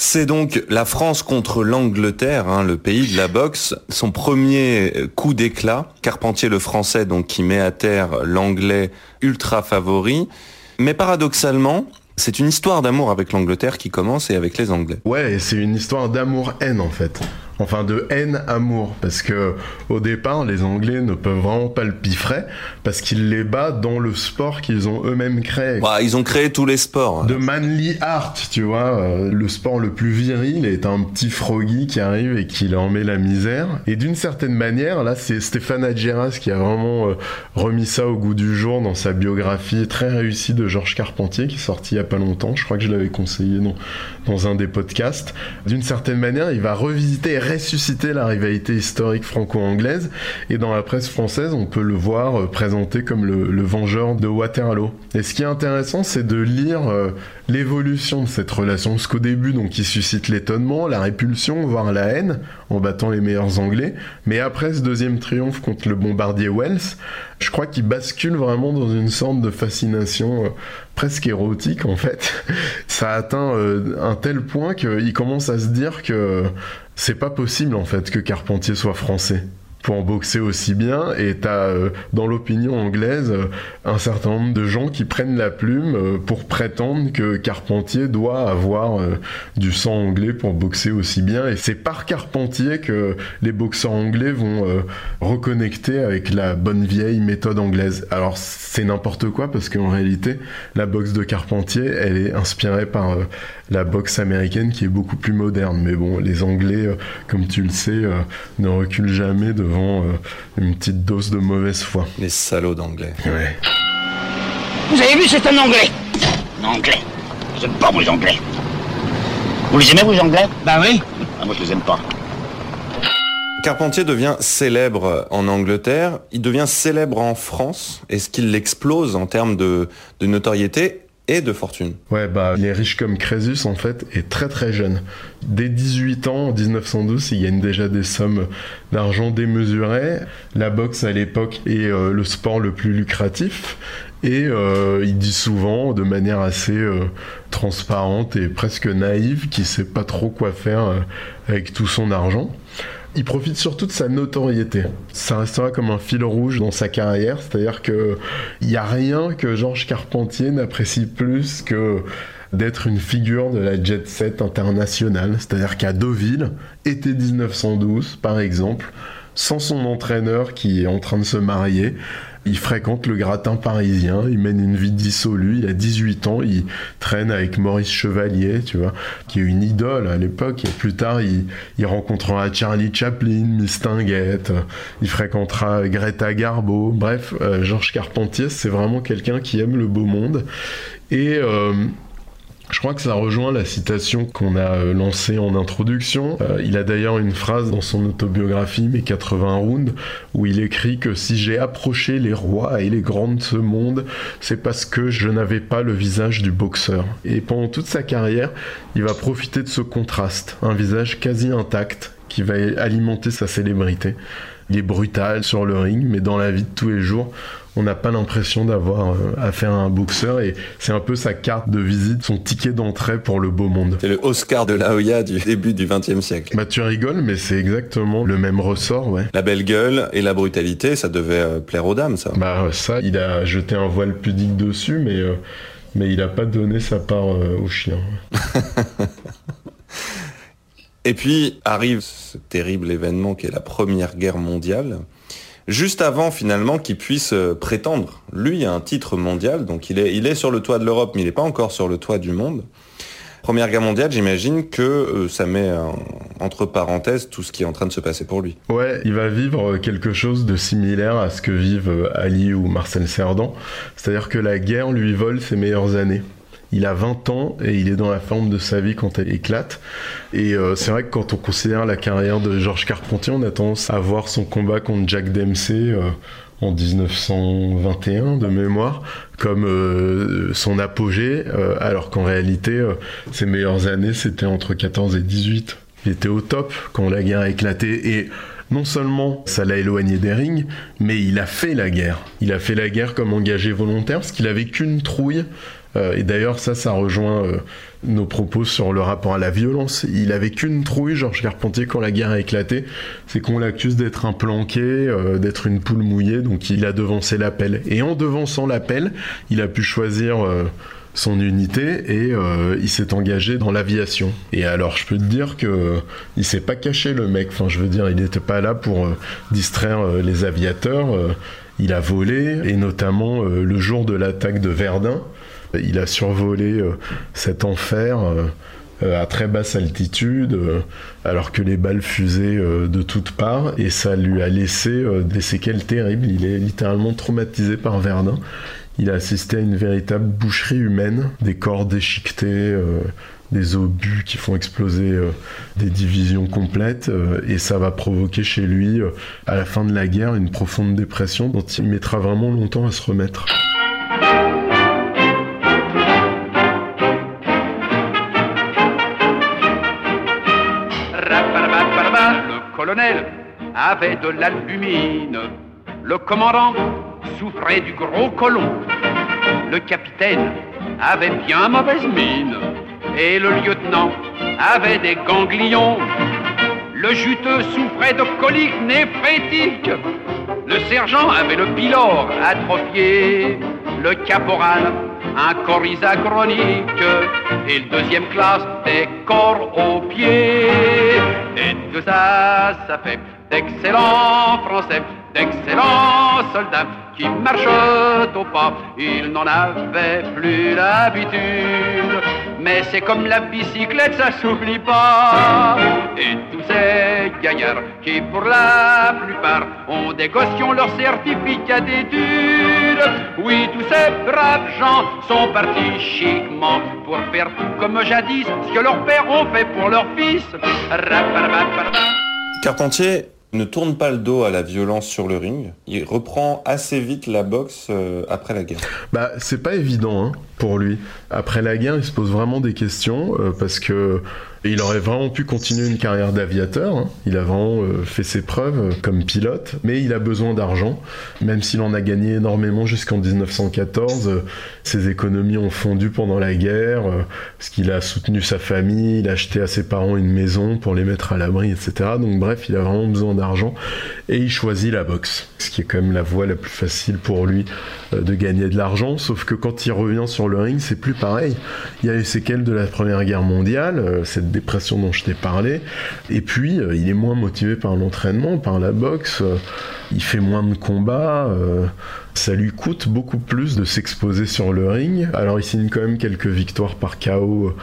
C'est donc la France contre l'Angleterre, hein, le pays de la boxe. Son premier coup d'éclat, Carpentier le français, donc qui met à terre l'anglais ultra favori. Mais paradoxalement, c'est une histoire d'amour avec l'Angleterre qui commence et avec les Anglais. Ouais, c'est une histoire d'amour-haine en fait enfin de haine amour parce que au départ les Anglais ne peuvent vraiment pas le piffrer parce qu'ils les battent dans le sport qu'ils ont eux-mêmes créé. Bah, ils ont créé tous les sports. De manly art, tu vois, euh, le sport le plus viril est un petit froggy qui arrive et qui leur met la misère. Et d'une certaine manière, là c'est Stéphane Adjeras qui a vraiment euh, remis ça au goût du jour dans sa biographie très réussie de Georges Carpentier qui est sortie il y a pas longtemps. Je crois que je l'avais conseillé dans, dans un des podcasts. D'une certaine manière, il va revisiter ressusciter la rivalité historique franco-anglaise. Et dans la presse française, on peut le voir euh, présenté comme le, vengeur de Waterloo. Et ce qui est intéressant, c'est de lire euh, l'évolution de cette relation. Parce qu'au début, donc, il suscite l'étonnement, la répulsion, voire la haine, en battant les meilleurs Anglais. Mais après ce deuxième triomphe contre le bombardier Wells, je crois qu'il bascule vraiment dans une sorte de fascination euh, presque érotique en fait. Ça atteint un tel point qu'il commence à se dire que c'est pas possible en fait que Carpentier soit français pour en boxer aussi bien. Et tu as euh, dans l'opinion anglaise euh, un certain nombre de gens qui prennent la plume euh, pour prétendre que Carpentier doit avoir du sang anglais pour boxer aussi bien. Et c'est par Carpentier que les boxeurs anglais vont reconnecter avec la bonne vieille méthode anglaise. Alors c'est n'importe quoi parce qu'en réalité, la boxe de Carpentier, elle est inspirée par la boxe américaine qui est beaucoup plus moderne. Mais bon, les Anglais, comme tu le sais, ne reculent jamais devant euh, une petite dose de mauvaise foi. Les salauds d'anglais. Ouais. Vous avez vu, c'est un anglais. Un anglais. J'aime pas, les anglais. Vous les aimez, vous, anglais? Bah oui. Ah, moi, je les aime pas. Carpentier devient célèbre en Angleterre, il devient célèbre en France. Est-ce qu'il l'explose en termes de, de notoriété? Et de fortune. Ouais, bah, il est riche comme Crésus, en fait, et très très jeune. Dès 18 ans, en 1912, il gagne déjà des sommes d'argent démesurées. La boxe, à l'époque, est euh, le sport le plus lucratif. Et euh, il dit souvent, de manière assez euh, transparente et presque naïve, qu'il sait pas trop quoi faire avec tout son argent il profite surtout de sa notoriété. Ça restera comme un fil rouge dans sa carrière, c'est-à-dire que il y a rien que Georges Carpentier n'apprécie plus que d'être une figure de la jet set internationale, c'est-à-dire qu'à Deauville, été 1912 par exemple, sans son entraîneur qui est en train de se marier, il fréquente le gratin parisien, il mène une vie dissolue, il a 18 ans, il traîne avec Maurice Chevalier, tu vois, qui est une idole à l'époque, et plus tard il, rencontrera Charlie Chaplin, Miss Tinguette, il fréquentera Greta Garbo, bref, euh, Georges Carpentier, c'est vraiment quelqu'un qui aime le beau monde, et... Euh, je crois que ça rejoint la citation qu'on a euh, lancée en introduction. Euh, il a d'ailleurs une phrase dans son autobiographie, Mes 80 rounds, où il écrit que si j'ai approché les rois et les grands de ce monde, c'est parce que je n'avais pas le visage du boxeur. Et pendant toute sa carrière, il va profiter de ce contraste, un visage quasi intact qui va alimenter sa célébrité. il est brutal sur le ring, mais dans la vie de tous les jours, on n'a pas l'impression d'avoir euh, affaire à un boxeur et c'est un peu sa carte de visite, son ticket d'entrée pour le beau monde. C'est le Oscar de la Hoya du début du XXe siècle. Bah tu rigoles, mais c'est exactement le même ressort, ouais. La belle gueule et la brutalité, ça devait euh, plaire aux dames, ça. Bah ça, il a jeté un voile pudique dessus, mais euh, mais il a pas donné sa part au chien. et puis arrive ce terrible événement qui est la Première Guerre mondiale juste avant finalement qu'il puisse euh, prétendre. Lui a un titre mondial, donc il est, il est sur le toit de l'Europe, mais il n'est pas encore sur le toit du monde. Première guerre mondiale, j'imagine que euh, ça met entre parenthèses tout ce qui est en train de se passer pour lui. Ouais, il va vivre quelque chose de similaire à ce que vivent euh, Ali ou Marcel Cerdan. C'est-à-dire que la guerre lui vole ses meilleures années. Il a 20 ans et il est dans la forme de sa vie quand elle éclate. Et euh, c'est vrai que quand on considère la carrière de Georges Carpentier, on a tendance à voir son combat contre Jack Dempsey euh, en 1921 de mémoire comme euh, son apogée, alors qu'en réalité, ses meilleures années, c'était entre 14 et 18. Il était au top quand la guerre a éclaté et non seulement ça l'a éloigné des rings, mais il a fait la guerre. Il a fait la guerre comme engagé volontaire parce qu'il avait qu'une trouille et d'ailleurs, ça, ça rejoint euh, nos propos sur le rapport à la violence. Il avait qu'une trouille, Georges Carpentier, quand la guerre a éclaté, c'est qu'on l'accuse d'être un planqué, euh, d'être une poule mouillée, donc il a devancé l'appel. Et en devançant l'appel, il a pu choisir son unité et il s'est engagé dans l'aviation. Et alors je peux te dire que il s'est pas caché le mec. Enfin je veux dire il n'était pas là pour distraire les aviateurs. il a volé et notamment le jour de l'attaque de Verdun. Il a survolé euh, cet enfer euh, euh, à très basse altitude, alors que les balles fusaient de toutes parts, et ça lui a laissé des séquelles terribles. Il est littéralement traumatisé par Verdun. Il a assisté à une véritable boucherie humaine, des corps déchiquetés, des obus qui font exploser des divisions complètes, et ça va provoquer chez lui, à la fin de la guerre, une profonde dépression dont il mettra vraiment longtemps à se remettre. Avait de l'albumine. Le commandant souffrait du gros colon. Le capitaine avait bien mauvaise mine. Et le lieutenant avait des ganglions. Le juteux souffrait de coliques néphrétiques. Le sergent avait le pylore atrophié. Le caporal un corps chronique et le deuxième classe des corps aux pieds. Et tout ça, ça fait d'excellents Français, d'excellents soldats qui marchent au pas. Ils n'en avaient plus l'habitude, mais c'est comme la bicyclette, ça s'oublie pas. Et tous ces gaillards qui, pour la plupart, ont des gossions leur certificat d'études. Oui, tous ces braves gens sont partis chiquement pour faire tout comme jadis, ce que leurs pères ont fait pour leurs fils. Carpentier ne tourne pas le dos à la violence sur le ring. Il reprend assez vite la boxe euh, après la guerre. Bah, c'est pas évident hein, pour lui. Après la guerre, il se pose vraiment des questions euh, parce que il aurait vraiment pu continuer une carrière d'aviateur. Hein. Il a vraiment euh, fait ses preuves euh, comme pilote, mais il a besoin d'argent. Même s'il en a gagné énormément jusqu'en 1914, euh, ses économies ont fondu pendant la guerre, parce qu'il a soutenu sa famille, il a acheté à ses parents une maison pour les mettre à l'abri, etc. Donc bref, il a vraiment besoin d'argent et il choisit la boxe, ce qui est quand même la voie la plus facile pour lui de gagner de l'argent. Sauf que quand il revient sur le ring, c'est plus pareil. Il y a les séquelles de la Première Guerre mondiale, cette dépression dont je t'ai parlé. Et puis, euh, il est moins motivé par l'entraînement, par la boxe. Euh, il fait moins de combats. Euh, ça lui coûte beaucoup plus de s'exposer sur le ring. Alors, il signe quand même quelques victoires par KO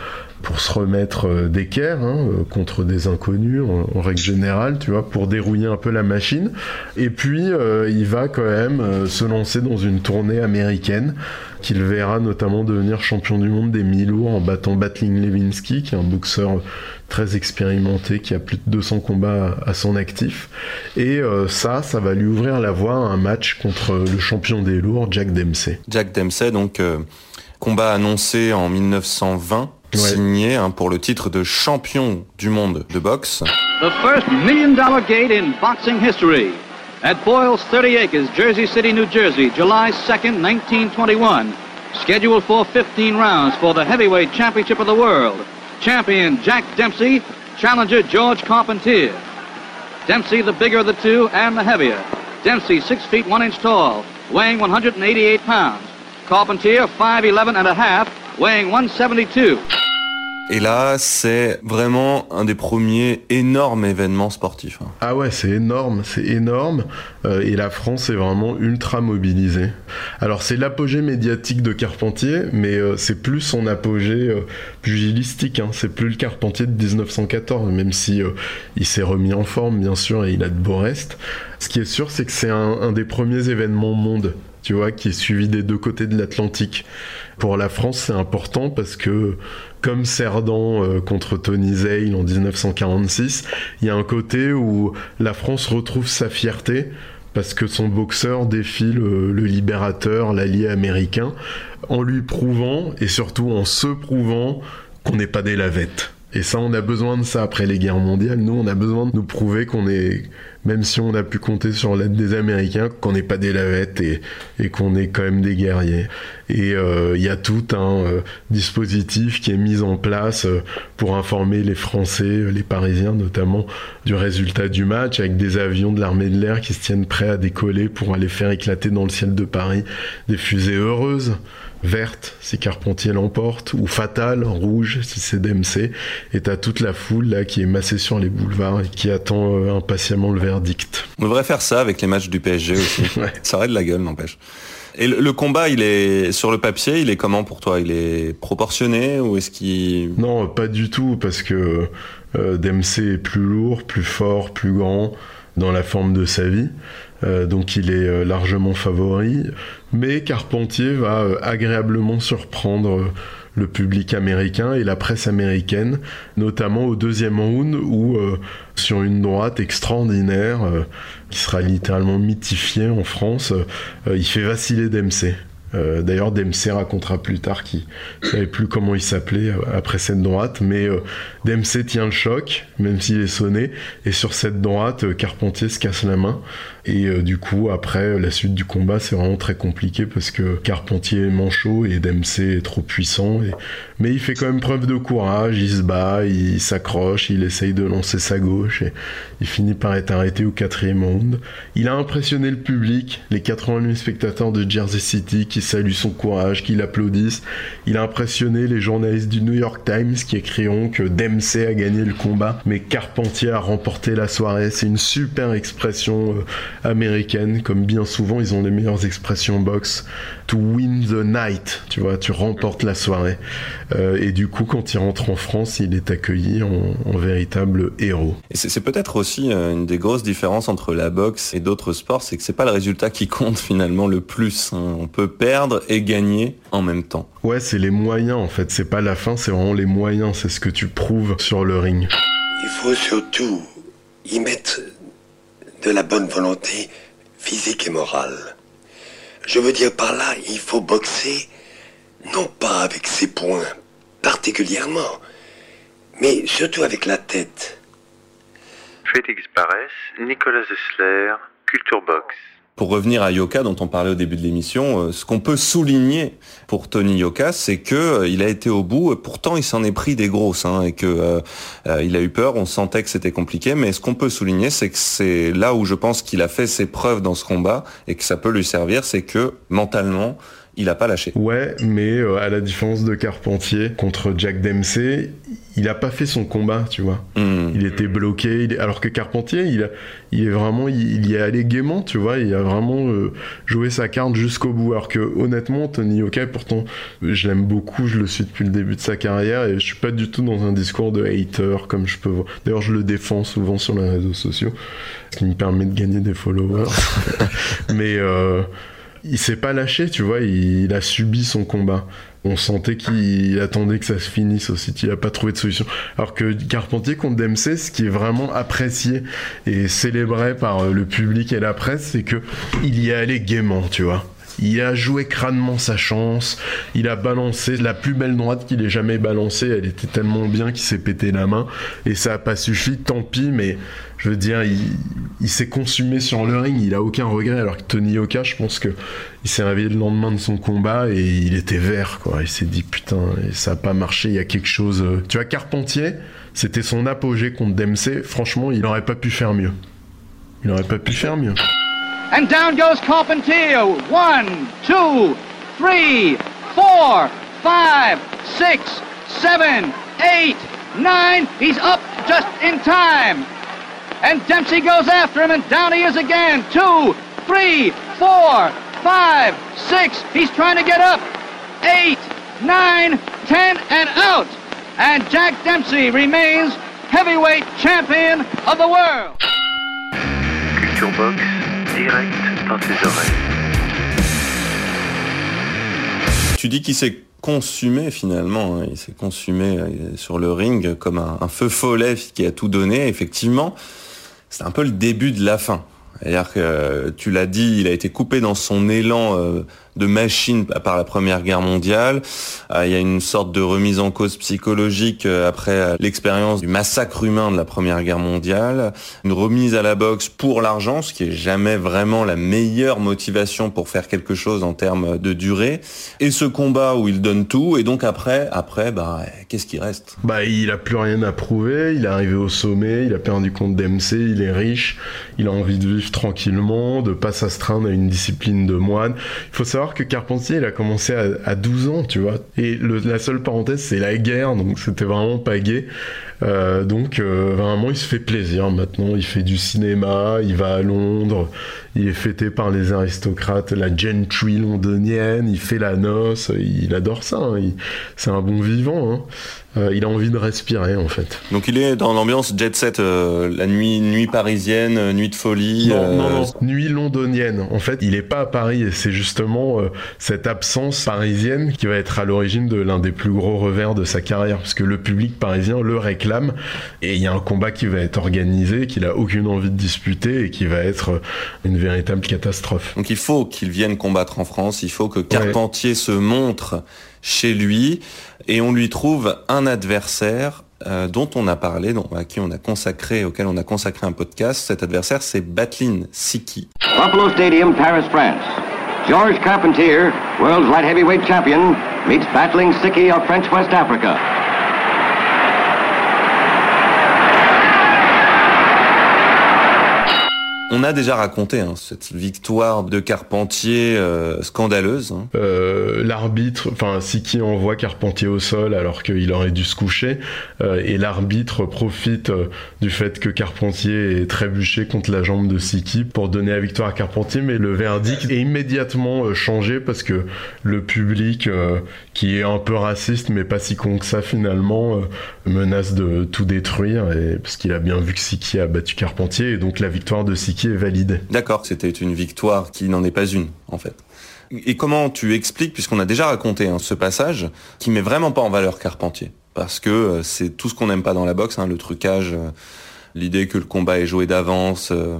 pour se remettre d'équerre hein, contre des inconnus en, règle générale, tu vois, pour dérouiller un peu la machine. Et puis il va quand même se lancer dans une tournée américaine qu'il verra notamment devenir champion du monde des mi-lourds en battant Battling Lewinsky, qui est un boxeur très expérimenté, qui a plus de 200 combats à son actif. Et euh, ça, ça va lui ouvrir la voie à un match contre le champion des lourds, Jack Dempsey. Jack Dempsey, donc euh, combat annoncé en 1920 signé hein, pour le titre de champion du monde de boxe. The first million dollar gate in boxing history. At Boyle's 30 Acres, Jersey City, New Jersey, July 2nd, 1921. Scheduled for 15 rounds for the heavyweight championship of the world. Champion Jack Dempsey, challenger George Carpentier. Dempsey the bigger of the two and the heavier. Dempsey 6 feet 1 inch tall, weighing 188 pounds. Carpentier 5'11 and a half, weighing 172. Et là, c'est vraiment un des premiers énormes événements sportifs. hein. Ah ouais, c'est énorme, c'est énorme. Euh, et la France est vraiment ultra mobilisée. Alors c'est l'apogée médiatique de Carpentier, mais euh, c'est plus son apogée euh, pugilistique. Hein. C'est plus le Carpentier de 1914, même si euh, il s'est remis en forme, bien sûr, et il a de beaux restes. Ce qui est sûr, c'est que c'est un, un des premiers événements monde, tu vois, qui est suivi des deux côtés de l'Atlantique. Pour la France, c'est important parce que, comme Cerdan euh, contre Tony Zale en 1946, il y a un côté où la France retrouve sa fierté parce que son boxeur défie le, le libérateur, l'allié américain, en lui prouvant, et surtout en se prouvant, qu'on n'est pas des lavettes. Et ça, on a besoin de ça après les guerres mondiales. Nous, on a besoin de nous prouver qu'on est, même si on a pu compter sur l'aide des Américains, qu'on n'est pas des lavettes et, qu'on est quand même des guerriers. Et euh, il y a tout un euh, dispositif qui est mis en place euh, pour informer les Français, les Parisiens notamment, du résultat du match, avec des avions de l'armée de l'air qui se tiennent prêts à décoller pour aller faire éclater dans le ciel de Paris des fusées heureuses verte si Carpentier l'emporte, ou fatale, rouge si c'est DMC, et t'as toute la foule là qui est massée sur les boulevards et qui attend euh, impatiemment le verdict. On devrait faire ça avec les matchs du PSG aussi. Ça aurait de la gueule, n'empêche. Et le, le combat, il est sur le papier, il est comment pour toi? Il est proportionné ou est-ce qu'il Non, pas du tout, parce que euh, DMC est plus lourd, plus fort, plus grand dans la forme de sa vie. Euh, donc il est euh, largement favori. Mais Carpentier va euh, agréablement surprendre le public américain et la presse américaine, notamment au deuxième round où, sur une droite extraordinaire, qui sera littéralement mythifiée en France, il fait vaciller Dempsey. Euh, D'ailleurs, Dempsey racontera plus tard qu'il ne savait plus comment il s'appelait euh, après cette droite, mais euh, tient le choc, même s'il est sonné, et sur cette droite, euh, Carpentier se casse la main. Et du coup, après, la suite du combat, c'est vraiment très compliqué parce que Carpentier est manchot et Dempsey est trop puissant. Mais il fait quand même preuve de courage, il se bat, il s'accroche, il essaye de lancer sa gauche et il finit par être arrêté au quatrième round. Il a impressionné le public, les 80 000 spectateurs de Jersey City qui saluent son courage, qui l'applaudissent. Il a impressionné les journalistes du New York Times qui écriront que Dempsey a gagné le combat, mais Carpentier a remporté la soirée. C'est une super expression euh, américaine, comme bien souvent ils ont les meilleures expressions box. To win the night, tu vois, tu remportes la soirée. Euh, et du coup, quand il rentre en France, il est accueilli en, en véritable héros. Et c'est c'est peut-être aussi euh, une des grosses différences entre la boxe et d'autres sports, c'est que c'est pas le résultat qui compte finalement le plus. hein. On peut perdre et gagner en même temps. Ouais, c'est les moyens en fait, c'est pas la fin, c'est vraiment les moyens, c'est ce que tu prouves sur le ring. Il faut surtout y mettre de la bonne volonté physique et morale. Je veux dire par là, il faut boxer non pas avec ses poings particulièrement, mais surtout avec la tête. Félix Barès, Nicolas Zessler, Culture Box. Pour revenir à Yoka dont on parlait au début de l'émission, euh, ce qu'on peut souligner pour Tony Yoka, c'est que euh, il a été au bout. Pourtant, il s'en est pris des grosses hein, et que euh, il a eu peur. On sentait que c'était compliqué, mais ce qu'on peut souligner, c'est que c'est là où je pense qu'il a fait ses preuves dans ce combat et que ça peut lui servir, c'est que mentalement, il a pas lâché. Ouais, mais euh, à la différence de Carpentier contre Jack Dempsey, il a pas fait son combat, tu vois. Il était bloqué, il est- alors que Carpentier, il, a- il est vraiment, il, y est allé gaiement, tu vois. Il a vraiment euh, joué sa carte jusqu'au bout. Alors que honnêtement, Tony Yoka, pourtant, je l'aime beaucoup, je le suis depuis le début de sa carrière et je suis pas du tout dans un discours de hater comme je peux voir. D'ailleurs, je le défends souvent sur les réseaux sociaux, ce qui me permet de gagner des followers. mais euh, il s'est pas lâché, tu vois, il, a subi son combat. On sentait qu'il attendait que ça se finisse aussi, il a pas trouvé de solution. Alors que Carpentier contre Dempsey, ce qui est vraiment apprécié et célébré par le public et la presse, c'est que il y est allé gaiement, tu vois. Il a joué crânement sa chance. Il a balancé la plus belle droite qu'il ait jamais balancée. Elle était tellement bien qu'il s'est pété la main. Et ça a pas suffi. Tant pis, mais je veux dire, il, s'est consumé sur le ring. Il a aucun regret. Alors que Tony Oka, je pense que il s'est réveillé le lendemain de son combat et il était vert, quoi. Il s'est dit putain, ça a pas marché. Il y a quelque chose. Euh, tu vois, Carpentier, c'était son apogée contre Dempsey. Franchement, il aurait pas pu faire mieux. Il aurait pas pu faire mieux. And down goes Carpentier. One, two, three, four, five, six, seven, eight, nine. He's up just in time. And Dempsey goes after him, and down he is again. Two, three, four, five, six. He's trying to get up. Eight, nine, ten, and out. And Jack Dempsey remains heavyweight champion of the world. Box. Direct dans tes oreilles. Tu dis qu'il s'est consumé finalement, hein. il s'est consumé euh, sur le ring comme un, feu follet qui a tout donné. Effectivement, c'est un peu le début de la fin. C'est-à-dire que euh, tu l'as dit, il a été coupé dans son élan euh, de machine par la Première Guerre mondiale. Euh, il y a une sorte de remise en cause psychologique euh, après euh, l'expérience du massacre humain de la Première Guerre mondiale. Une remise à la boxe pour l'argent, ce qui est jamais vraiment la meilleure motivation pour faire quelque chose en termes de durée. Et ce combat où il donne tout. Et donc après, après, bah, qu'est-ce qui reste? Bah, il a plus rien à prouver. Il est arrivé au sommet. Il a perdu contre DMC. Il est riche. Il a envie de vivre tranquillement, de pas s'astreindre à une discipline de moine. Il faut savoir que Carpentier, il a commencé à, 12 ans, tu vois. Et la seule parenthèse, c'est la guerre, donc c'était vraiment pas gay. Euh, donc euh, vraiment, il se fait plaisir maintenant. Il fait du cinéma, il va à Londres, il est fêté par les aristocrates, la gentry londonienne, il fait la noce, il adore ça. Hein. C'est un bon vivant. Hein. Euh, il a envie de respirer en fait. Donc il est dans l'ambiance jet set, euh, la nuit, nuit parisienne, nuit de folie. Non, non, non, nuit londonienne. En fait, il est pas à Paris et c'est justement cette absence parisienne qui va être à l'origine de l'un des plus gros revers de sa carrière, parce que le public parisien le réclame et il y a un combat qui va être organisé, qu'il a aucune envie de disputer et qui va être une véritable catastrophe. Donc il faut qu'il vienne combattre en France, il faut que Carpentier se montre chez lui et on lui trouve un adversaire euh, dont on a parlé, dont, à qui on a consacré, auquel on a consacré un podcast. Cet adversaire, c'est Batlin Siki. Buffalo Stadium, Paris, France. George Carpentier, world's light heavyweight champion, meets Battling Siki of French West Africa. On a déjà raconté hein, cette victoire de Carpentier euh, scandaleuse. Hein. Euh, l'arbitre, enfin Siki envoie Carpentier au sol alors qu'il aurait dû se coucher, euh, et l'arbitre profite du fait que Carpentier est trébuché contre la jambe de Siki pour donner la victoire à Carpentier, mais le verdict est immédiatement changé parce que le public, qui est un peu raciste mais pas si con que ça finalement, menace de tout détruire, et, parce qu'il a bien vu que Siki a battu Carpentier, et donc la victoire de Siki est valide. D'accord, c'était une victoire qui n'en est pas une, en fait. Et comment tu expliques, puisqu'on a déjà raconté hein, ce passage, qui met vraiment pas en valeur Carpentier? Parce que euh, c'est tout ce qu'on n'aime pas dans la boxe, hein, le trucage, euh, l'idée que le combat est joué d'avance, euh,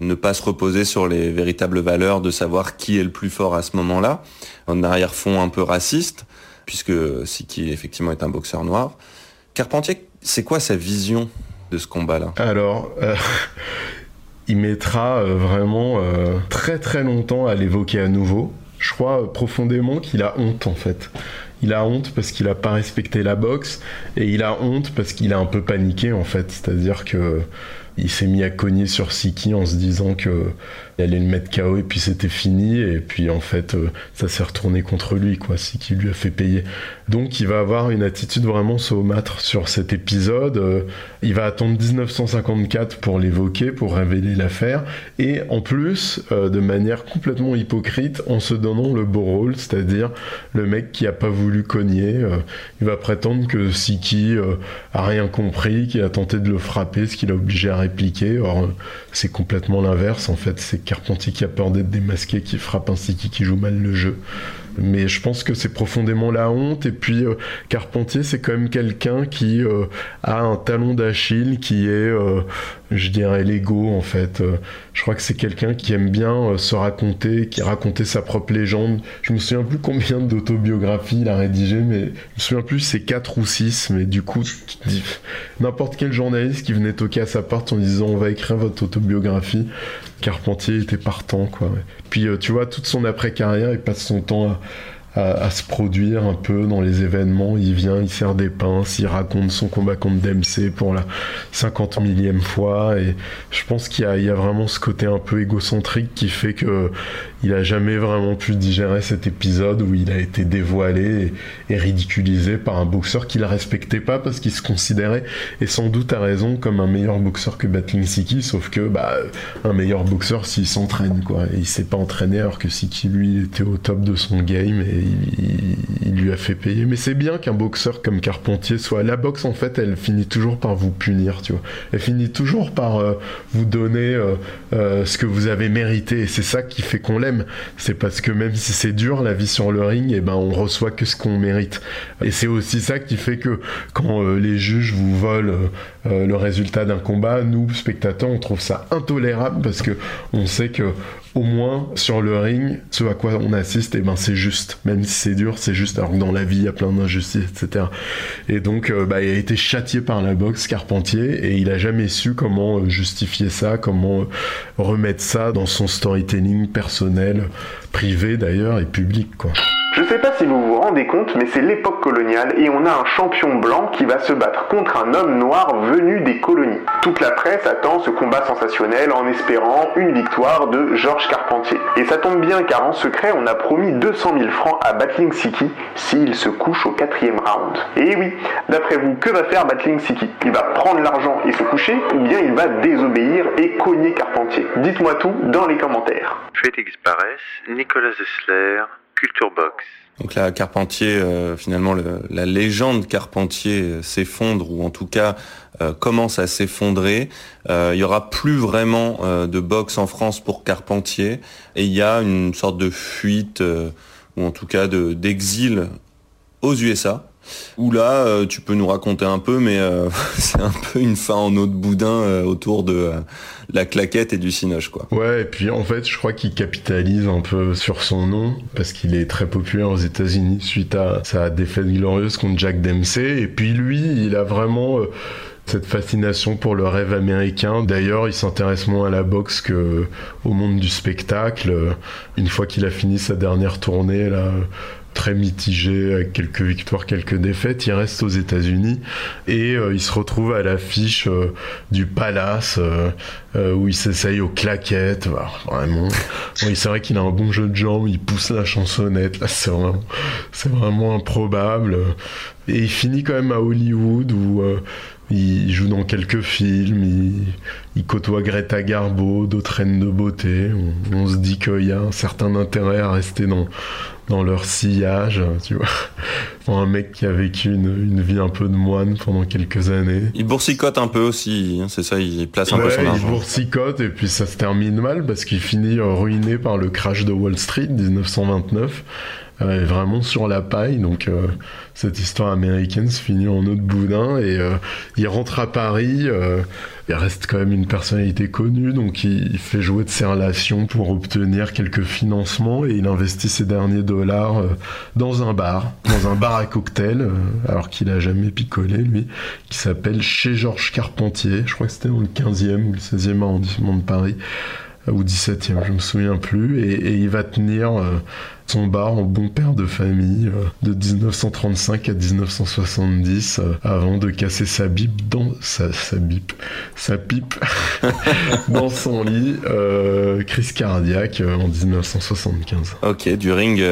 ne pas se reposer sur les véritables valeurs de savoir qui est le plus fort à ce moment-là, un arrière-fond un peu raciste, puisque Siki effectivement est un boxeur noir. Carpentier, c'est quoi sa vision de ce combat-là? Alors, il mettra euh, vraiment euh, très très longtemps à l'évoquer à nouveau. Je crois profondément qu'il a honte en fait. Il a honte parce qu'il a pas respecté la boxe et il a honte parce qu'il a un peu paniqué en fait. C'est-à-dire que il s'est mis à cogner sur Siki en se disant que il allait le mettre KO et puis c'était fini et puis en fait euh, ça s'est retourné contre lui quoi Siki lui a fait payer donc il va avoir une attitude vraiment saumâtre sur cet épisode euh, il va attendre 1954 pour l'évoquer pour révéler l'affaire et en plus euh, de manière complètement hypocrite en se donnant le beau rôle c'est-à-dire le mec qui a pas voulu cogner il va prétendre que Siki a rien compris qu'il a tenté de le frapper ce qu'il a obligé à répliquer. Or, c'est complètement l'inverse. En fait, c'est Carpentier qui a peur d'être démasqué, qui frappe Siki qui joue mal le jeu. Mais je pense que c'est profondément la honte. Et puis euh, Carpentier, c'est quand même quelqu'un qui euh, a un talon d'Achille qui est, euh, je dirais, l'ego en fait. je crois que c'est quelqu'un qui aime bien se raconter, qui racontait sa propre légende. Je me souviens plus combien d'autobiographies il a rédigé, mais je me souviens plus c'est quatre ou six. Mais du coup, n'importe quel journaliste qui venait toquer à sa porte en disant on va écrire votre autobiographie, Carpentier était partant quoi. Puis tu vois toute son après carrière, il passe son temps à à, se produire un peu dans les événements. Il vient, il sert des pinces, il raconte son combat contre DMC pour la 50 millième fois. Et je pense qu'il y, y, a vraiment ce côté un peu égocentrique qui fait que il a jamais vraiment pu digérer cet épisode où il a été dévoilé et, ridiculisé par un boxeur qu'il respectait pas parce qu'il se considérait et sans doute à raison comme un meilleur boxeur que Battling Siki sauf que bah un meilleur boxeur s'il s'entraîne quoi. Il s'est pas entraîné alors que Siki lui était au top de son game et il, lui a fait payer. Mais c'est bien qu'un boxeur comme Carpentier soit. La boxe en fait elle finit toujours par vous punir tu vois. Elle finit toujours par euh, vous donner euh, euh, ce que vous avez mérité. Et c'est ça qui fait qu'on l'aime c'est parce que même si c'est dur, la vie sur le ring, et eh ben on reçoit que ce qu'on mérite. Et c'est aussi ça qui fait que quand euh, les juges vous volent euh, le résultat d'un combat, nous spectateurs, on trouve ça intolérable parce que on sait que au moins sur le ring, ce à quoi on assiste, et eh ben c'est juste. Même si c'est dur, c'est juste. Alors que dans la vie, il y a plein d'injustices, etc. Et donc, euh, bah, il a été châtié par la boxe, Carpentier, et il a jamais su comment euh, justifier ça, comment remettre ça dans son storytelling personnel, privé d'ailleurs et public, quoi. Je sais pas si vous vous rendez compte, mais c'est l'époque coloniale et on a un champion blanc qui va se battre contre un homme noir venu des colonies. Toute la presse attend ce combat sensationnel en espérant une victoire de Georges Carpentier. Et ça tombe bien car en secret on a promis 200 000 francs à Battling Siki s'il se couche au quatrième round. Et oui, d'après vous, que va faire Battling Siki? Il va prendre l'argent et se coucher ou bien il va désobéir et cogner Carpentier? Dites-moi tout dans les commentaires. Félix Barès, Nicolas Zessler, Donc là, Carpentier, euh, finalement, la légende Carpentier euh, s'effondre, ou en tout cas euh, commence à s'effondrer. il y aura plus vraiment de boxe en France pour Carpentier, et il y a une sorte de fuite, ou en tout cas d'exil aux USA. Où là, euh, tu peux nous raconter un peu, mais euh, c'est un peu une fin en eau de boudin euh, autour de la claquette et du cinoche, quoi. Ouais, et puis en fait, je crois qu'il capitalise un peu sur son nom, parce qu'il est très populaire aux États-Unis suite à sa défaite glorieuse contre Jack Dempsey. Et puis lui, il a vraiment cette fascination pour le rêve américain. D'ailleurs, il s'intéresse moins à la boxe que au monde du spectacle. Une fois qu'il a fini sa dernière tournée, là, très mitigé, avec quelques victoires, quelques défaites. Il reste aux États-Unis et euh, il se retrouve à l'affiche euh, du Palace euh, où il s'essaye aux claquettes. vraiment. c'est vrai qu'il a un bon jeu de jambes, il pousse la chansonnette. Là, c'est vraiment, c'est vraiment improbable. Et il finit quand même à Hollywood où il joue dans quelques films, il, côtoie Greta Garbo, d'autres reines de beauté. On, se dit qu'il y a un certain intérêt à rester dans, dans leur sillage, tu vois. Pour un mec qui a vécu une, vie un peu de moine pendant quelques années. Il boursicote un peu aussi, hein, c'est ça, il place un peu son argent. Il boursicote et puis ça se termine mal parce qu'il finit ruiné par le crash de Wall Street 1929 euh, vraiment sur la paille. Donc euh, cette histoire américaine se finit en eau de boudin et euh, il rentre à Paris. il reste quand même une personnalité connue, donc il, fait jouer de ses relations pour obtenir quelques financements et il investit ses derniers dollars dans un bar, dans un bar à cocktail, alors qu'il a jamais picolé lui, qui s'appelle Chez Georges Carpentier. Je crois que c'était dans le 15e ou le 16e arrondissement de Paris ou 17e, je me souviens plus, et, il va tenir bar en bon père de famille euh, de 1935 à 1970 euh, avant de casser sa bip dans sa, sa bip sa pipe dans son lit euh, crise cardiaque en 1975 ok du ring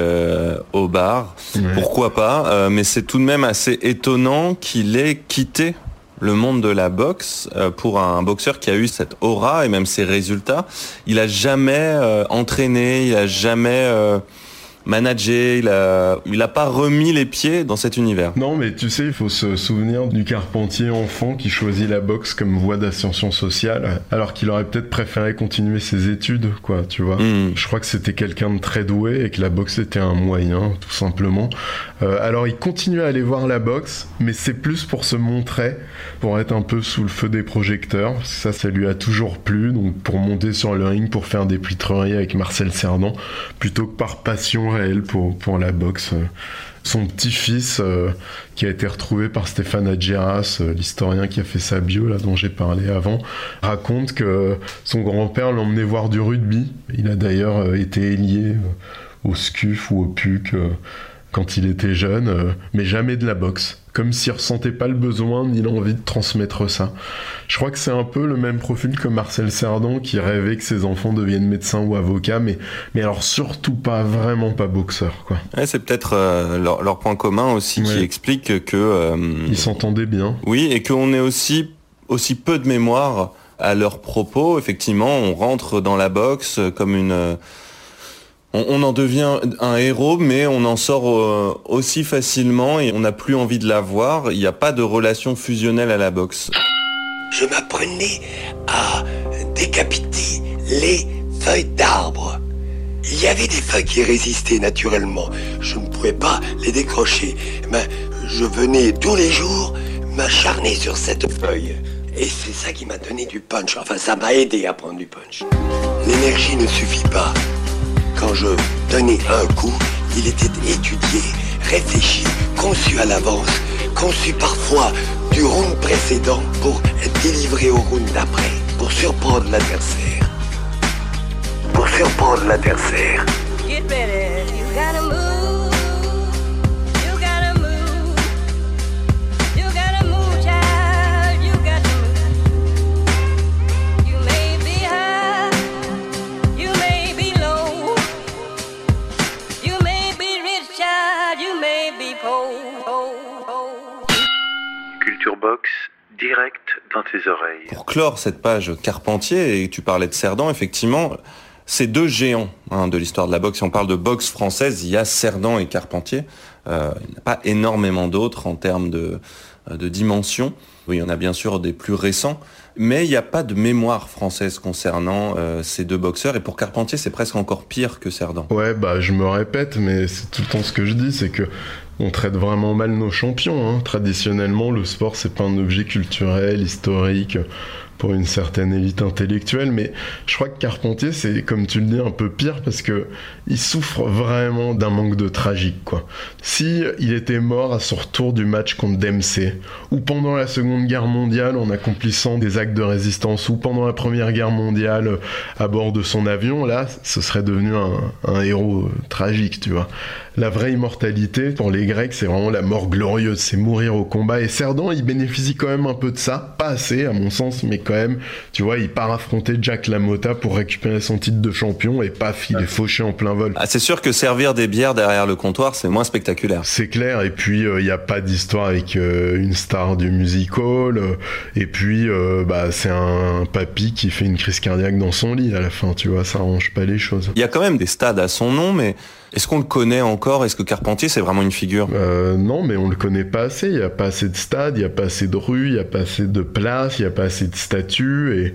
au bar. Pourquoi pas mais c'est tout de même assez étonnant qu'il ait quitté le monde de la boxe pour un boxeur qui a eu cette aura et même ses résultats. Il a jamais entraîné, il a jamais managé, il a, il a pas remis les pieds dans cet univers. Non, mais tu sais, il faut se souvenir du Carpentier enfant qui choisit la boxe comme voie d'ascension sociale, alors qu'il aurait peut-être préféré continuer ses études, quoi, tu vois. Hmm. Je crois que c'était quelqu'un de très doué et que la boxe était un moyen, tout simplement. Euh, alors il continue à aller voir la boxe, mais c'est plus pour se montrer, pour être un peu sous le feu des projecteurs. Ça, ça lui a toujours plu, donc pour monter sur le ring, pour faire des plitreries avec Marcel Cerdan, plutôt que par passion pour, la boxe. Son petit-fils, euh, qui a été retrouvé par Stéphane Adjeras, euh, l'historien qui a fait sa bio, dont j'ai parlé avant, raconte que son grand-père l'emmenait voir du rugby. Il a d'ailleurs euh, été lié au SCUF ou au PUC quand il était jeune, euh, mais jamais de la boxe. Comme s'il ressentait pas le besoin ni l'envie de transmettre ça. Je crois que c'est un peu le même profil que Marcel Cerdan qui rêvait que ses enfants deviennent médecins ou avocats, mais, mais alors surtout pas, vraiment pas boxeurs, quoi. Ouais, c'est peut-être euh, leur, leur point commun aussi qui explique que... euh, Ils s'entendaient bien. Oui, et qu'on ait aussi, aussi peu de mémoire à leurs propos. Effectivement, on rentre dans la boxe comme une... On, on en devient un héros, mais on en sort euh, aussi facilement et on n'a plus envie de la voir. Il n'y a pas de relation fusionnelle à la boxe. Je m'apprenais à décapiter les feuilles d'arbres. Il y avait des feuilles qui résistaient naturellement. Je ne pouvais pas les décrocher. Mais je venais tous les jours m'acharner sur cette feuille. Et c'est ça qui m'a donné du punch. Enfin, ça m'a aidé à prendre du punch. L'énergie ne suffit pas. Quand je donnais un coup, il était étudié, réfléchi, conçu à l'avance, conçu parfois du round précédent pour être délivré au round d'après, pour surprendre l'adversaire. Pour surprendre l'adversaire. Box, direct dans tes oreilles. Pour clore cette page Carpentier, et tu parlais de Cerdan, effectivement, ces deux géants hein, de l'histoire de la boxe, si on parle de boxe française, il y a Cerdan et Carpentier. Euh, il n'y en a pas énormément d'autres en termes de, euh, de dimension. Oui, il y en a bien sûr des plus récents, mais il n'y a pas de mémoire française concernant euh, ces deux boxeurs. Et pour Carpentier, c'est presque encore pire que Cerdan. Ouais, bah je me répète, mais c'est tout le temps ce que je dis, c'est que on traite vraiment mal nos champions. hein. Traditionnellement, le sport c'est pas un objet culturel, historique pour une certaine élite intellectuelle, mais je crois que Carpentier c'est comme tu le dis un peu pire parce que il souffre vraiment d'un manque de tragique quoi. Si il était mort à son retour du match contre Dempsey ou pendant la Seconde Guerre mondiale en accomplissant des actes de résistance ou pendant la Première Guerre mondiale à bord de son avion, là ce serait devenu un, un héros euh, tragique, tu vois. La vraie immortalité pour les Grecs, c'est vraiment la mort glorieuse, c'est mourir au combat. Et Cerdan, il bénéficie quand même un peu de ça, pas assez à mon sens, mais quand même, tu vois, il part affronter Jack LaMotta pour récupérer son titre de champion et paf, il est fauché en plein vol. Ah, c'est sûr que servir des bières derrière le comptoir, c'est moins spectaculaire. C'est clair, et puis il n'y a pas d'histoire avec euh, une star du music hall, euh, et puis euh, bah, c'est un papy qui fait une crise cardiaque dans son lit à la fin, tu vois, ça arrange pas les choses. Il y a quand même des stades à son nom, mais est-ce qu'on le connaît encore? Est-ce que Carpentier, c'est vraiment une figure? Euh, non, mais on le connaît pas assez. Il y a pas assez de stades, il y a pas assez de rues, il y a pas assez de places, il y a pas assez de statues et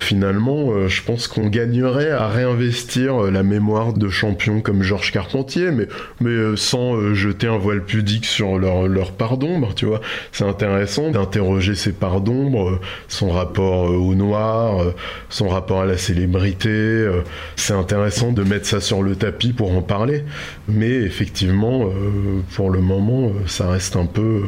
finalement, euh, je pense qu'on gagnerait à réinvestir euh, la mémoire de champions comme Georges Carpentier, mais, euh, sans jeter un voile pudique sur leur, leur part d'ombre, tu vois. C'est intéressant d'interroger ses parts d'ombre, son rapport au noir, son rapport à la célébrité. c'est intéressant de mettre ça sur le tapis pour en parler. Mais effectivement, pour le moment, ça reste un peu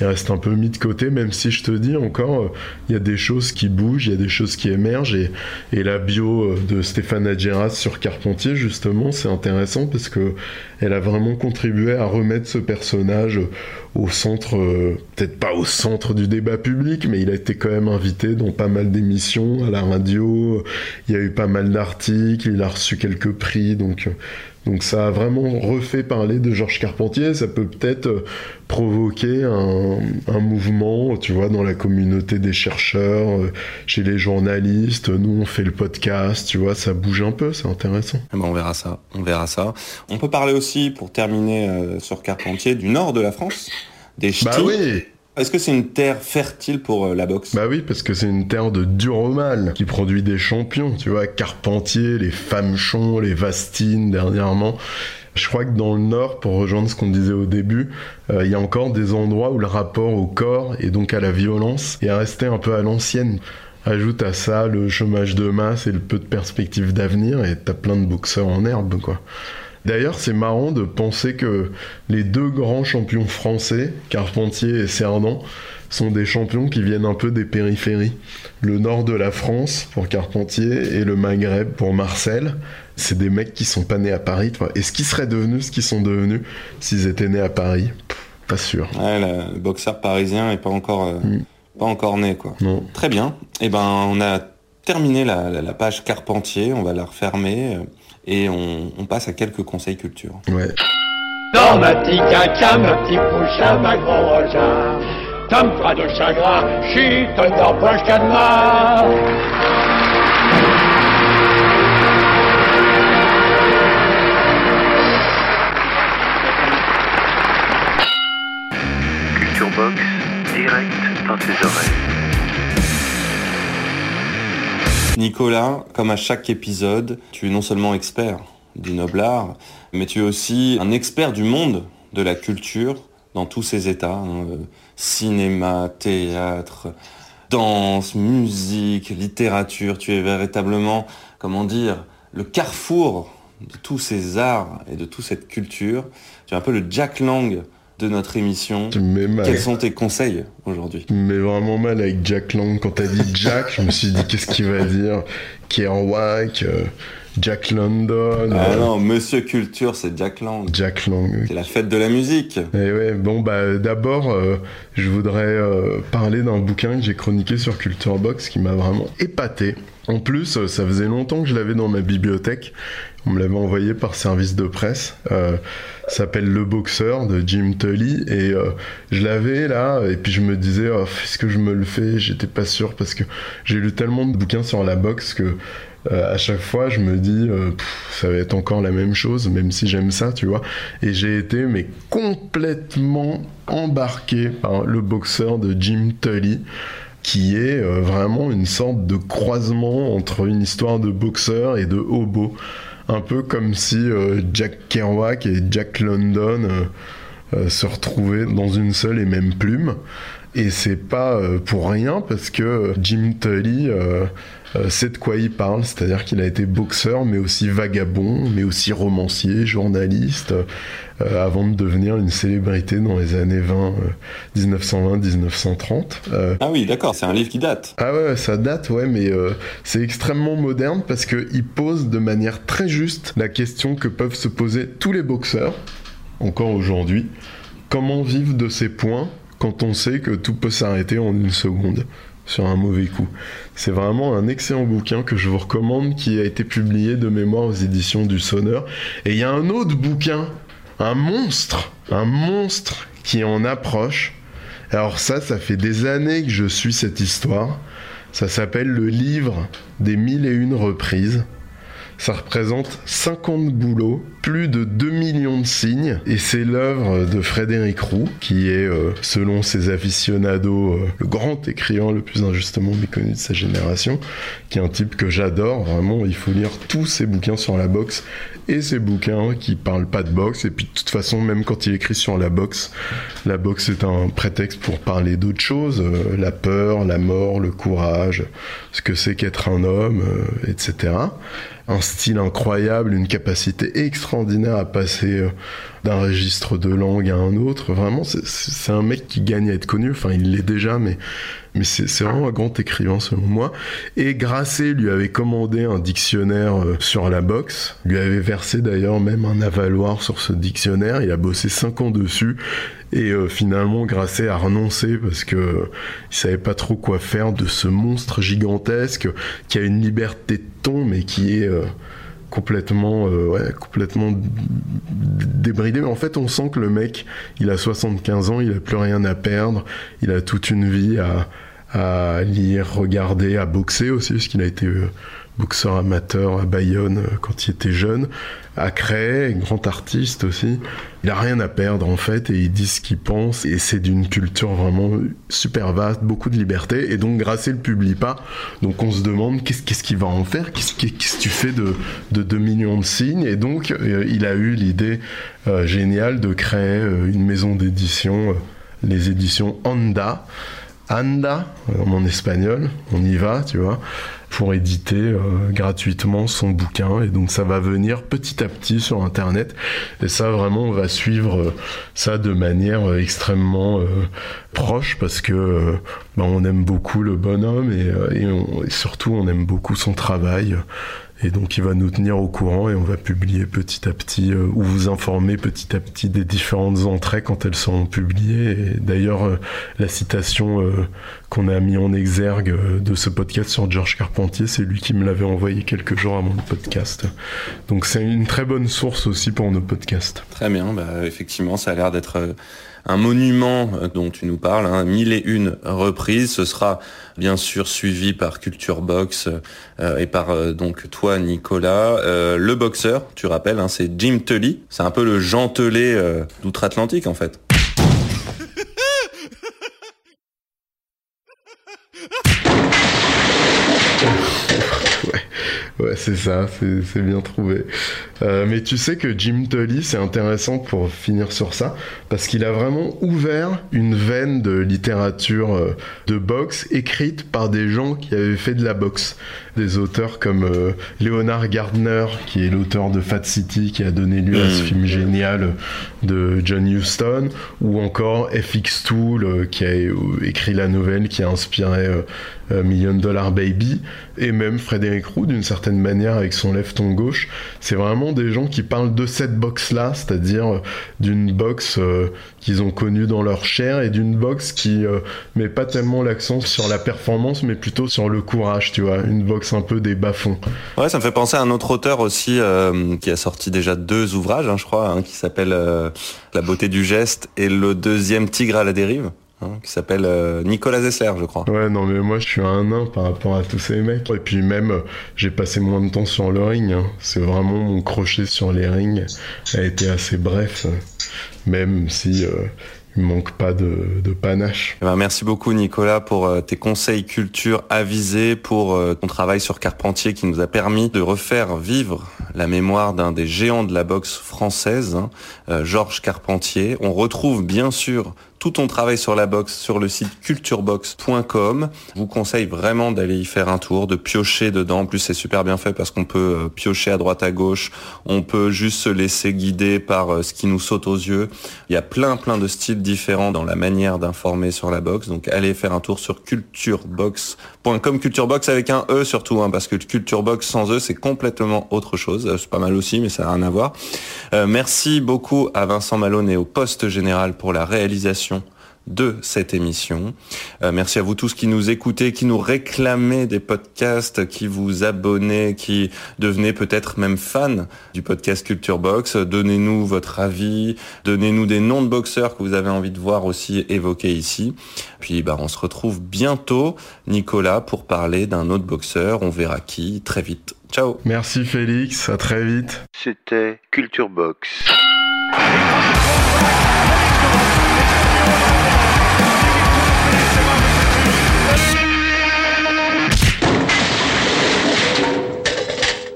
il reste un peu mis de côté, même si je te dis encore, euh, il y a des choses qui bougent, il y a des choses qui émergent, et, et la bio euh, de Stéphane Adjeras sur Carpentier, justement, c'est intéressant parce que elle a vraiment contribué à remettre ce personnage au centre, euh, peut-être pas au centre du débat public, mais il a été quand même invité dans pas mal d'émissions à la radio, il y a eu pas mal d'articles, il a reçu quelques prix, donc euh, Donc ça a vraiment refait parler de Georges Carpentier. Ça peut peut-être euh, provoquer un, un mouvement, tu vois, dans la communauté des chercheurs, euh, chez les journalistes. Nous, on fait le podcast, tu vois, ça bouge un peu, c'est intéressant. Eh ben, on verra ça, on verra ça. On peut parler aussi, pour terminer euh, sur Carpentier, du nord de la France, des ch'tis. Bah oui Est-ce que c'est une terre fertile pour euh, la boxe? Bah oui, parce que c'est une terre de dur au mal qui produit des champions, tu vois, Carpentier, les Famechon, les Vastines dernièrement. Je crois que dans le Nord, pour rejoindre ce qu'on disait au début, euh, il y a encore des endroits où le rapport au corps et donc à la violence est resté un peu à l'ancienne. Ajoute à ça le chômage de masse et le peu de perspectives d'avenir et t'as plein de boxeurs en herbe, quoi. D'ailleurs, c'est marrant de penser que les deux grands champions français, Carpentier et Cerdan, sont des champions qui viennent un peu des périphéries. Le nord de la France pour Carpentier et le Maghreb pour Marcel. C'est des mecs qui sont pas nés à Paris. tu vois. Est-ce qu'ils seraient devenus ce qu'ils sont devenus s'ils étaient nés à Paris? Pas sûr. Ouais, le boxeur parisien est pas encore, euh, pas encore né, quoi. Non. Très bien. Eh ben, on a terminé la, la- la page Carpentier, on va la refermer et on, on passe à quelques conseils culture. Ouais. Dans ma petit caca, ma petit poussin, ma grand rogin. Tom pas de chagrin, chute dans poche cadenas. Culture Box, direct dans tes oreilles. Nicolas, comme à chaque épisode, tu es non seulement expert du noble art, mais tu es aussi un expert du monde de la culture dans tous ses états. hein, euh, cinéma, théâtre, danse, musique, littérature. Tu es véritablement, comment dire, le carrefour de tous ces arts et de toute cette culture. Tu es un peu le Jack Lang de notre émission. Tu me mets mal. Quels sont tes conseils aujourd'hui Tu me mets vraiment mal avec Jack Lang. Quand t'as dit Jack, je me suis dit qu'est-ce qu'il va dire? Kerouac, euh, Jack London. Ah euh, non, Monsieur Culture, c'est Jack Lang. Jack Lang. C'est la fête de la musique. Et ouais, bon bah d'abord, euh, je voudrais euh, parler d'un bouquin que j'ai chroniqué sur Culture Box qui m'a vraiment épaté. En plus, euh, ça faisait longtemps que je l'avais dans ma bibliothèque. On me l'avait envoyé par service de presse. Euh, s'appelle Le Boxeur de Jim Tully et euh, je l'avais là et puis je me disais oh, est-ce que je me le fais? J'étais pas sûr parce que j'ai lu tellement de bouquins sur la boxe que euh, à chaque fois, je me dis, euh, ça va être encore la même chose, même si j'aime ça, tu vois. Et j'ai été, mais complètement embarqué par le boxeur de Jim Tully, qui est euh, vraiment une sorte de croisement entre une histoire de boxeur et de hobo. Un peu comme si Jack Kerouac et Jack London se retrouvaient dans une seule et même plume. Et c'est pas pour rien parce que Jim Tully sait de quoi il parle, c'est-à-dire qu'il a été boxeur, mais aussi vagabond, mais aussi romancier, journaliste, euh, avant de devenir une célébrité dans les années 20, euh, 1920-1930. Euh, Ah oui, d'accord, c'est un livre qui date. ah ouais, ça date, ouais, mais euh, c'est extrêmement moderne parce qu'il pose de manière très juste la question que peuvent se poser tous les boxeurs, encore aujourd'hui. Comment vivre de ces points quand on sait que tout peut s'arrêter en une seconde? Sur un mauvais coup C'est vraiment un excellent bouquin que je vous recommande qui a été publié de mémoire aux éditions du Sonneur. Et il y a un autre bouquin, un monstre, un monstre qui en approche. Alors ça, ça fait des années que je suis cette histoire. Ça s'appelle le livre des mille et une reprises. Ça représente 50 boulots, plus de 2 millions de signes, et c'est l'œuvre de Frédéric Roux, qui est, euh, selon ses aficionados, euh, le grand écrivain le plus injustement méconnu de sa génération, qui est un type que j'adore, vraiment, il faut lire tous ses bouquins sur la boxe, et ses bouquins qui parlent pas de boxe, et puis de toute façon, même quand il écrit sur la boxe, la boxe est un prétexte pour parler d'autres choses, euh, la peur, la mort, le courage, ce que c'est qu'être un homme, etc un style incroyable, une capacité extraordinaire à passer euh, d'un registre de langue à un autre. Vraiment, c'est- un mec qui gagne à être connu. Enfin, il l'est déjà, mais, c'est vraiment un grand écrivain selon moi. Et Grasset lui avait commandé un dictionnaire euh, sur la boxe, lui avait versé d'ailleurs même un avaloir sur ce dictionnaire. Il a bossé cinq ans dessus. Et euh, finalement, Grasset a renoncé parce que il savait pas trop quoi faire de ce monstre gigantesque qui a une liberté de ton, mais qui est euh, complètement, euh, ouais, complètement débridé. Mais en fait, on sent que le mec, il a 75 ans, il a plus rien à perdre, il a toute une vie à, à lire, regarder, à boxer aussi, parce qu'il a été euh, boxeur amateur à Bayonne euh, quand il était jeune, à Créé, grand artiste aussi. Il a rien à perdre en fait et il dit ce qu'il pense et c'est d'une culture vraiment super vaste, beaucoup de liberté et donc Grasset le publie pas. Donc on se demande qu'est-ce qu'il va en faire, qu'est-ce que tu fais de, de 2 millions de signes? Et donc euh, il a eu l'idée euh, géniale de créer une maison d'édition, les éditions Anda. Anda, en espagnol, on y va, tu vois, pour éditer euh, gratuitement son bouquin. Et donc ça va venir petit à petit sur Internet. Et ça, vraiment, on va suivre euh, ça de manière euh, extrêmement proche parce que ben, on aime beaucoup le bonhomme et, et on- et surtout on aime beaucoup son travail. Et donc il va nous tenir au courant et on va publier petit à petit euh, ou vous informer petit à petit des différentes entrées quand elles seront publiées. D'ailleurs euh, la citation euh, qu'on a mis en exergue euh, de ce podcast sur Georges Carpentier, c'est lui qui me l'avait envoyé quelques jours avant le podcast. Donc c'est une très bonne source aussi pour nos podcasts. Très bien, bah, effectivement, ça a l'air d'être euh, un monument euh, dont tu nous parles, hein, mille et une reprises. Ce sera bien sûr suivi par Culture Box euh, et par euh, donc toi, Nicolas. Le boxeur, tu rappelles, hein, c'est Jim Tully. C'est un peu le Jean d'outre-Atlantique en fait. Ouais, c'est ça, c'est bien trouvé. Euh, mais tu sais que Jim Tully, c'est intéressant pour finir sur ça, parce qu'il a vraiment ouvert une veine de littérature euh, de boxe écrite par des gens qui avaient fait de la boxe. Des auteurs comme euh, Leonard Gardner, qui est l'auteur de Fat City, qui a donné lieu à ce Mm. film génial de John Huston, ou encore FX Tool, qui a euh, écrit la nouvelle qui a inspiré euh, Million Dollar Baby, et même Frédéric Roux, d'une certaine manière, avec son lève-ton gauche. C'est vraiment des gens qui parlent de cette boxe-là, c'est-à-dire d'une euh, qu'ils ont connue dans leur chair, et d'une boxe qui euh, met pas tellement l'accent sur la performance, mais plutôt sur le courage, tu vois, une boxe un peu des bas-fonds. Ouais, ça me fait penser à un autre auteur aussi euh, qui a sorti déjà deux ouvrages, hein, je crois, hein, qui s'appelle euh, La beauté du geste et le deuxième Tigre à la dérive, hein, qui s'appelle euh, Nicolas Zessler, je crois. Ouais, non, mais moi, je suis un nain par rapport à tous ces mecs. Et puis même, j'ai passé moins de temps sur le ring. hein. C'est vraiment mon crochet sur les rings a été assez bref, même si euh, il manque pas de, de panache. Eh ben, merci beaucoup Nicolas pour euh, tes conseils culture avisés, pour euh, ton travail sur Carpentier qui nous a permis de refaire vivre la mémoire d'un des géants de la boxe française, hein, euh, Georges Carpentier. On retrouve bien sûr tout ton travail sur la boxe sur le site culturebox.com. Je vous conseille vraiment d'aller y faire un tour, de piocher dedans. En plus, c'est super bien fait parce qu'on peut euh, piocher à droite à gauche. On peut juste se laisser guider par euh, ce qui nous saute aux yeux. Il y a plein plein de styles différents dans la manière d'informer sur la boxe. Donc allez faire un tour sur culturebox.com. Culturebox avec un E surtout, hein, parce que Culturebox sans E, c'est complètement autre chose. Euh, C'est pas mal aussi, mais ça n'a rien à voir. Merci beaucoup à Vincent Malone et au poste général pour la réalisation de cette émission. Euh, merci à vous tous qui nous écoutez, qui nous réclamez des podcasts, qui vous abonnez, qui devenez peut-être même fans du podcast Culture Box. Donnez-nous votre avis, donnez-nous des noms de boxeurs que vous avez envie de voir aussi évoqués ici. Puis bah, on se retrouve bientôt, Nicolas, pour parler d'un autre boxeur. On verra qui très vite. Ciao Merci Félix, à très vite. C'était Culture Box.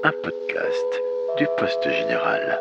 Un podcast du Poste Général.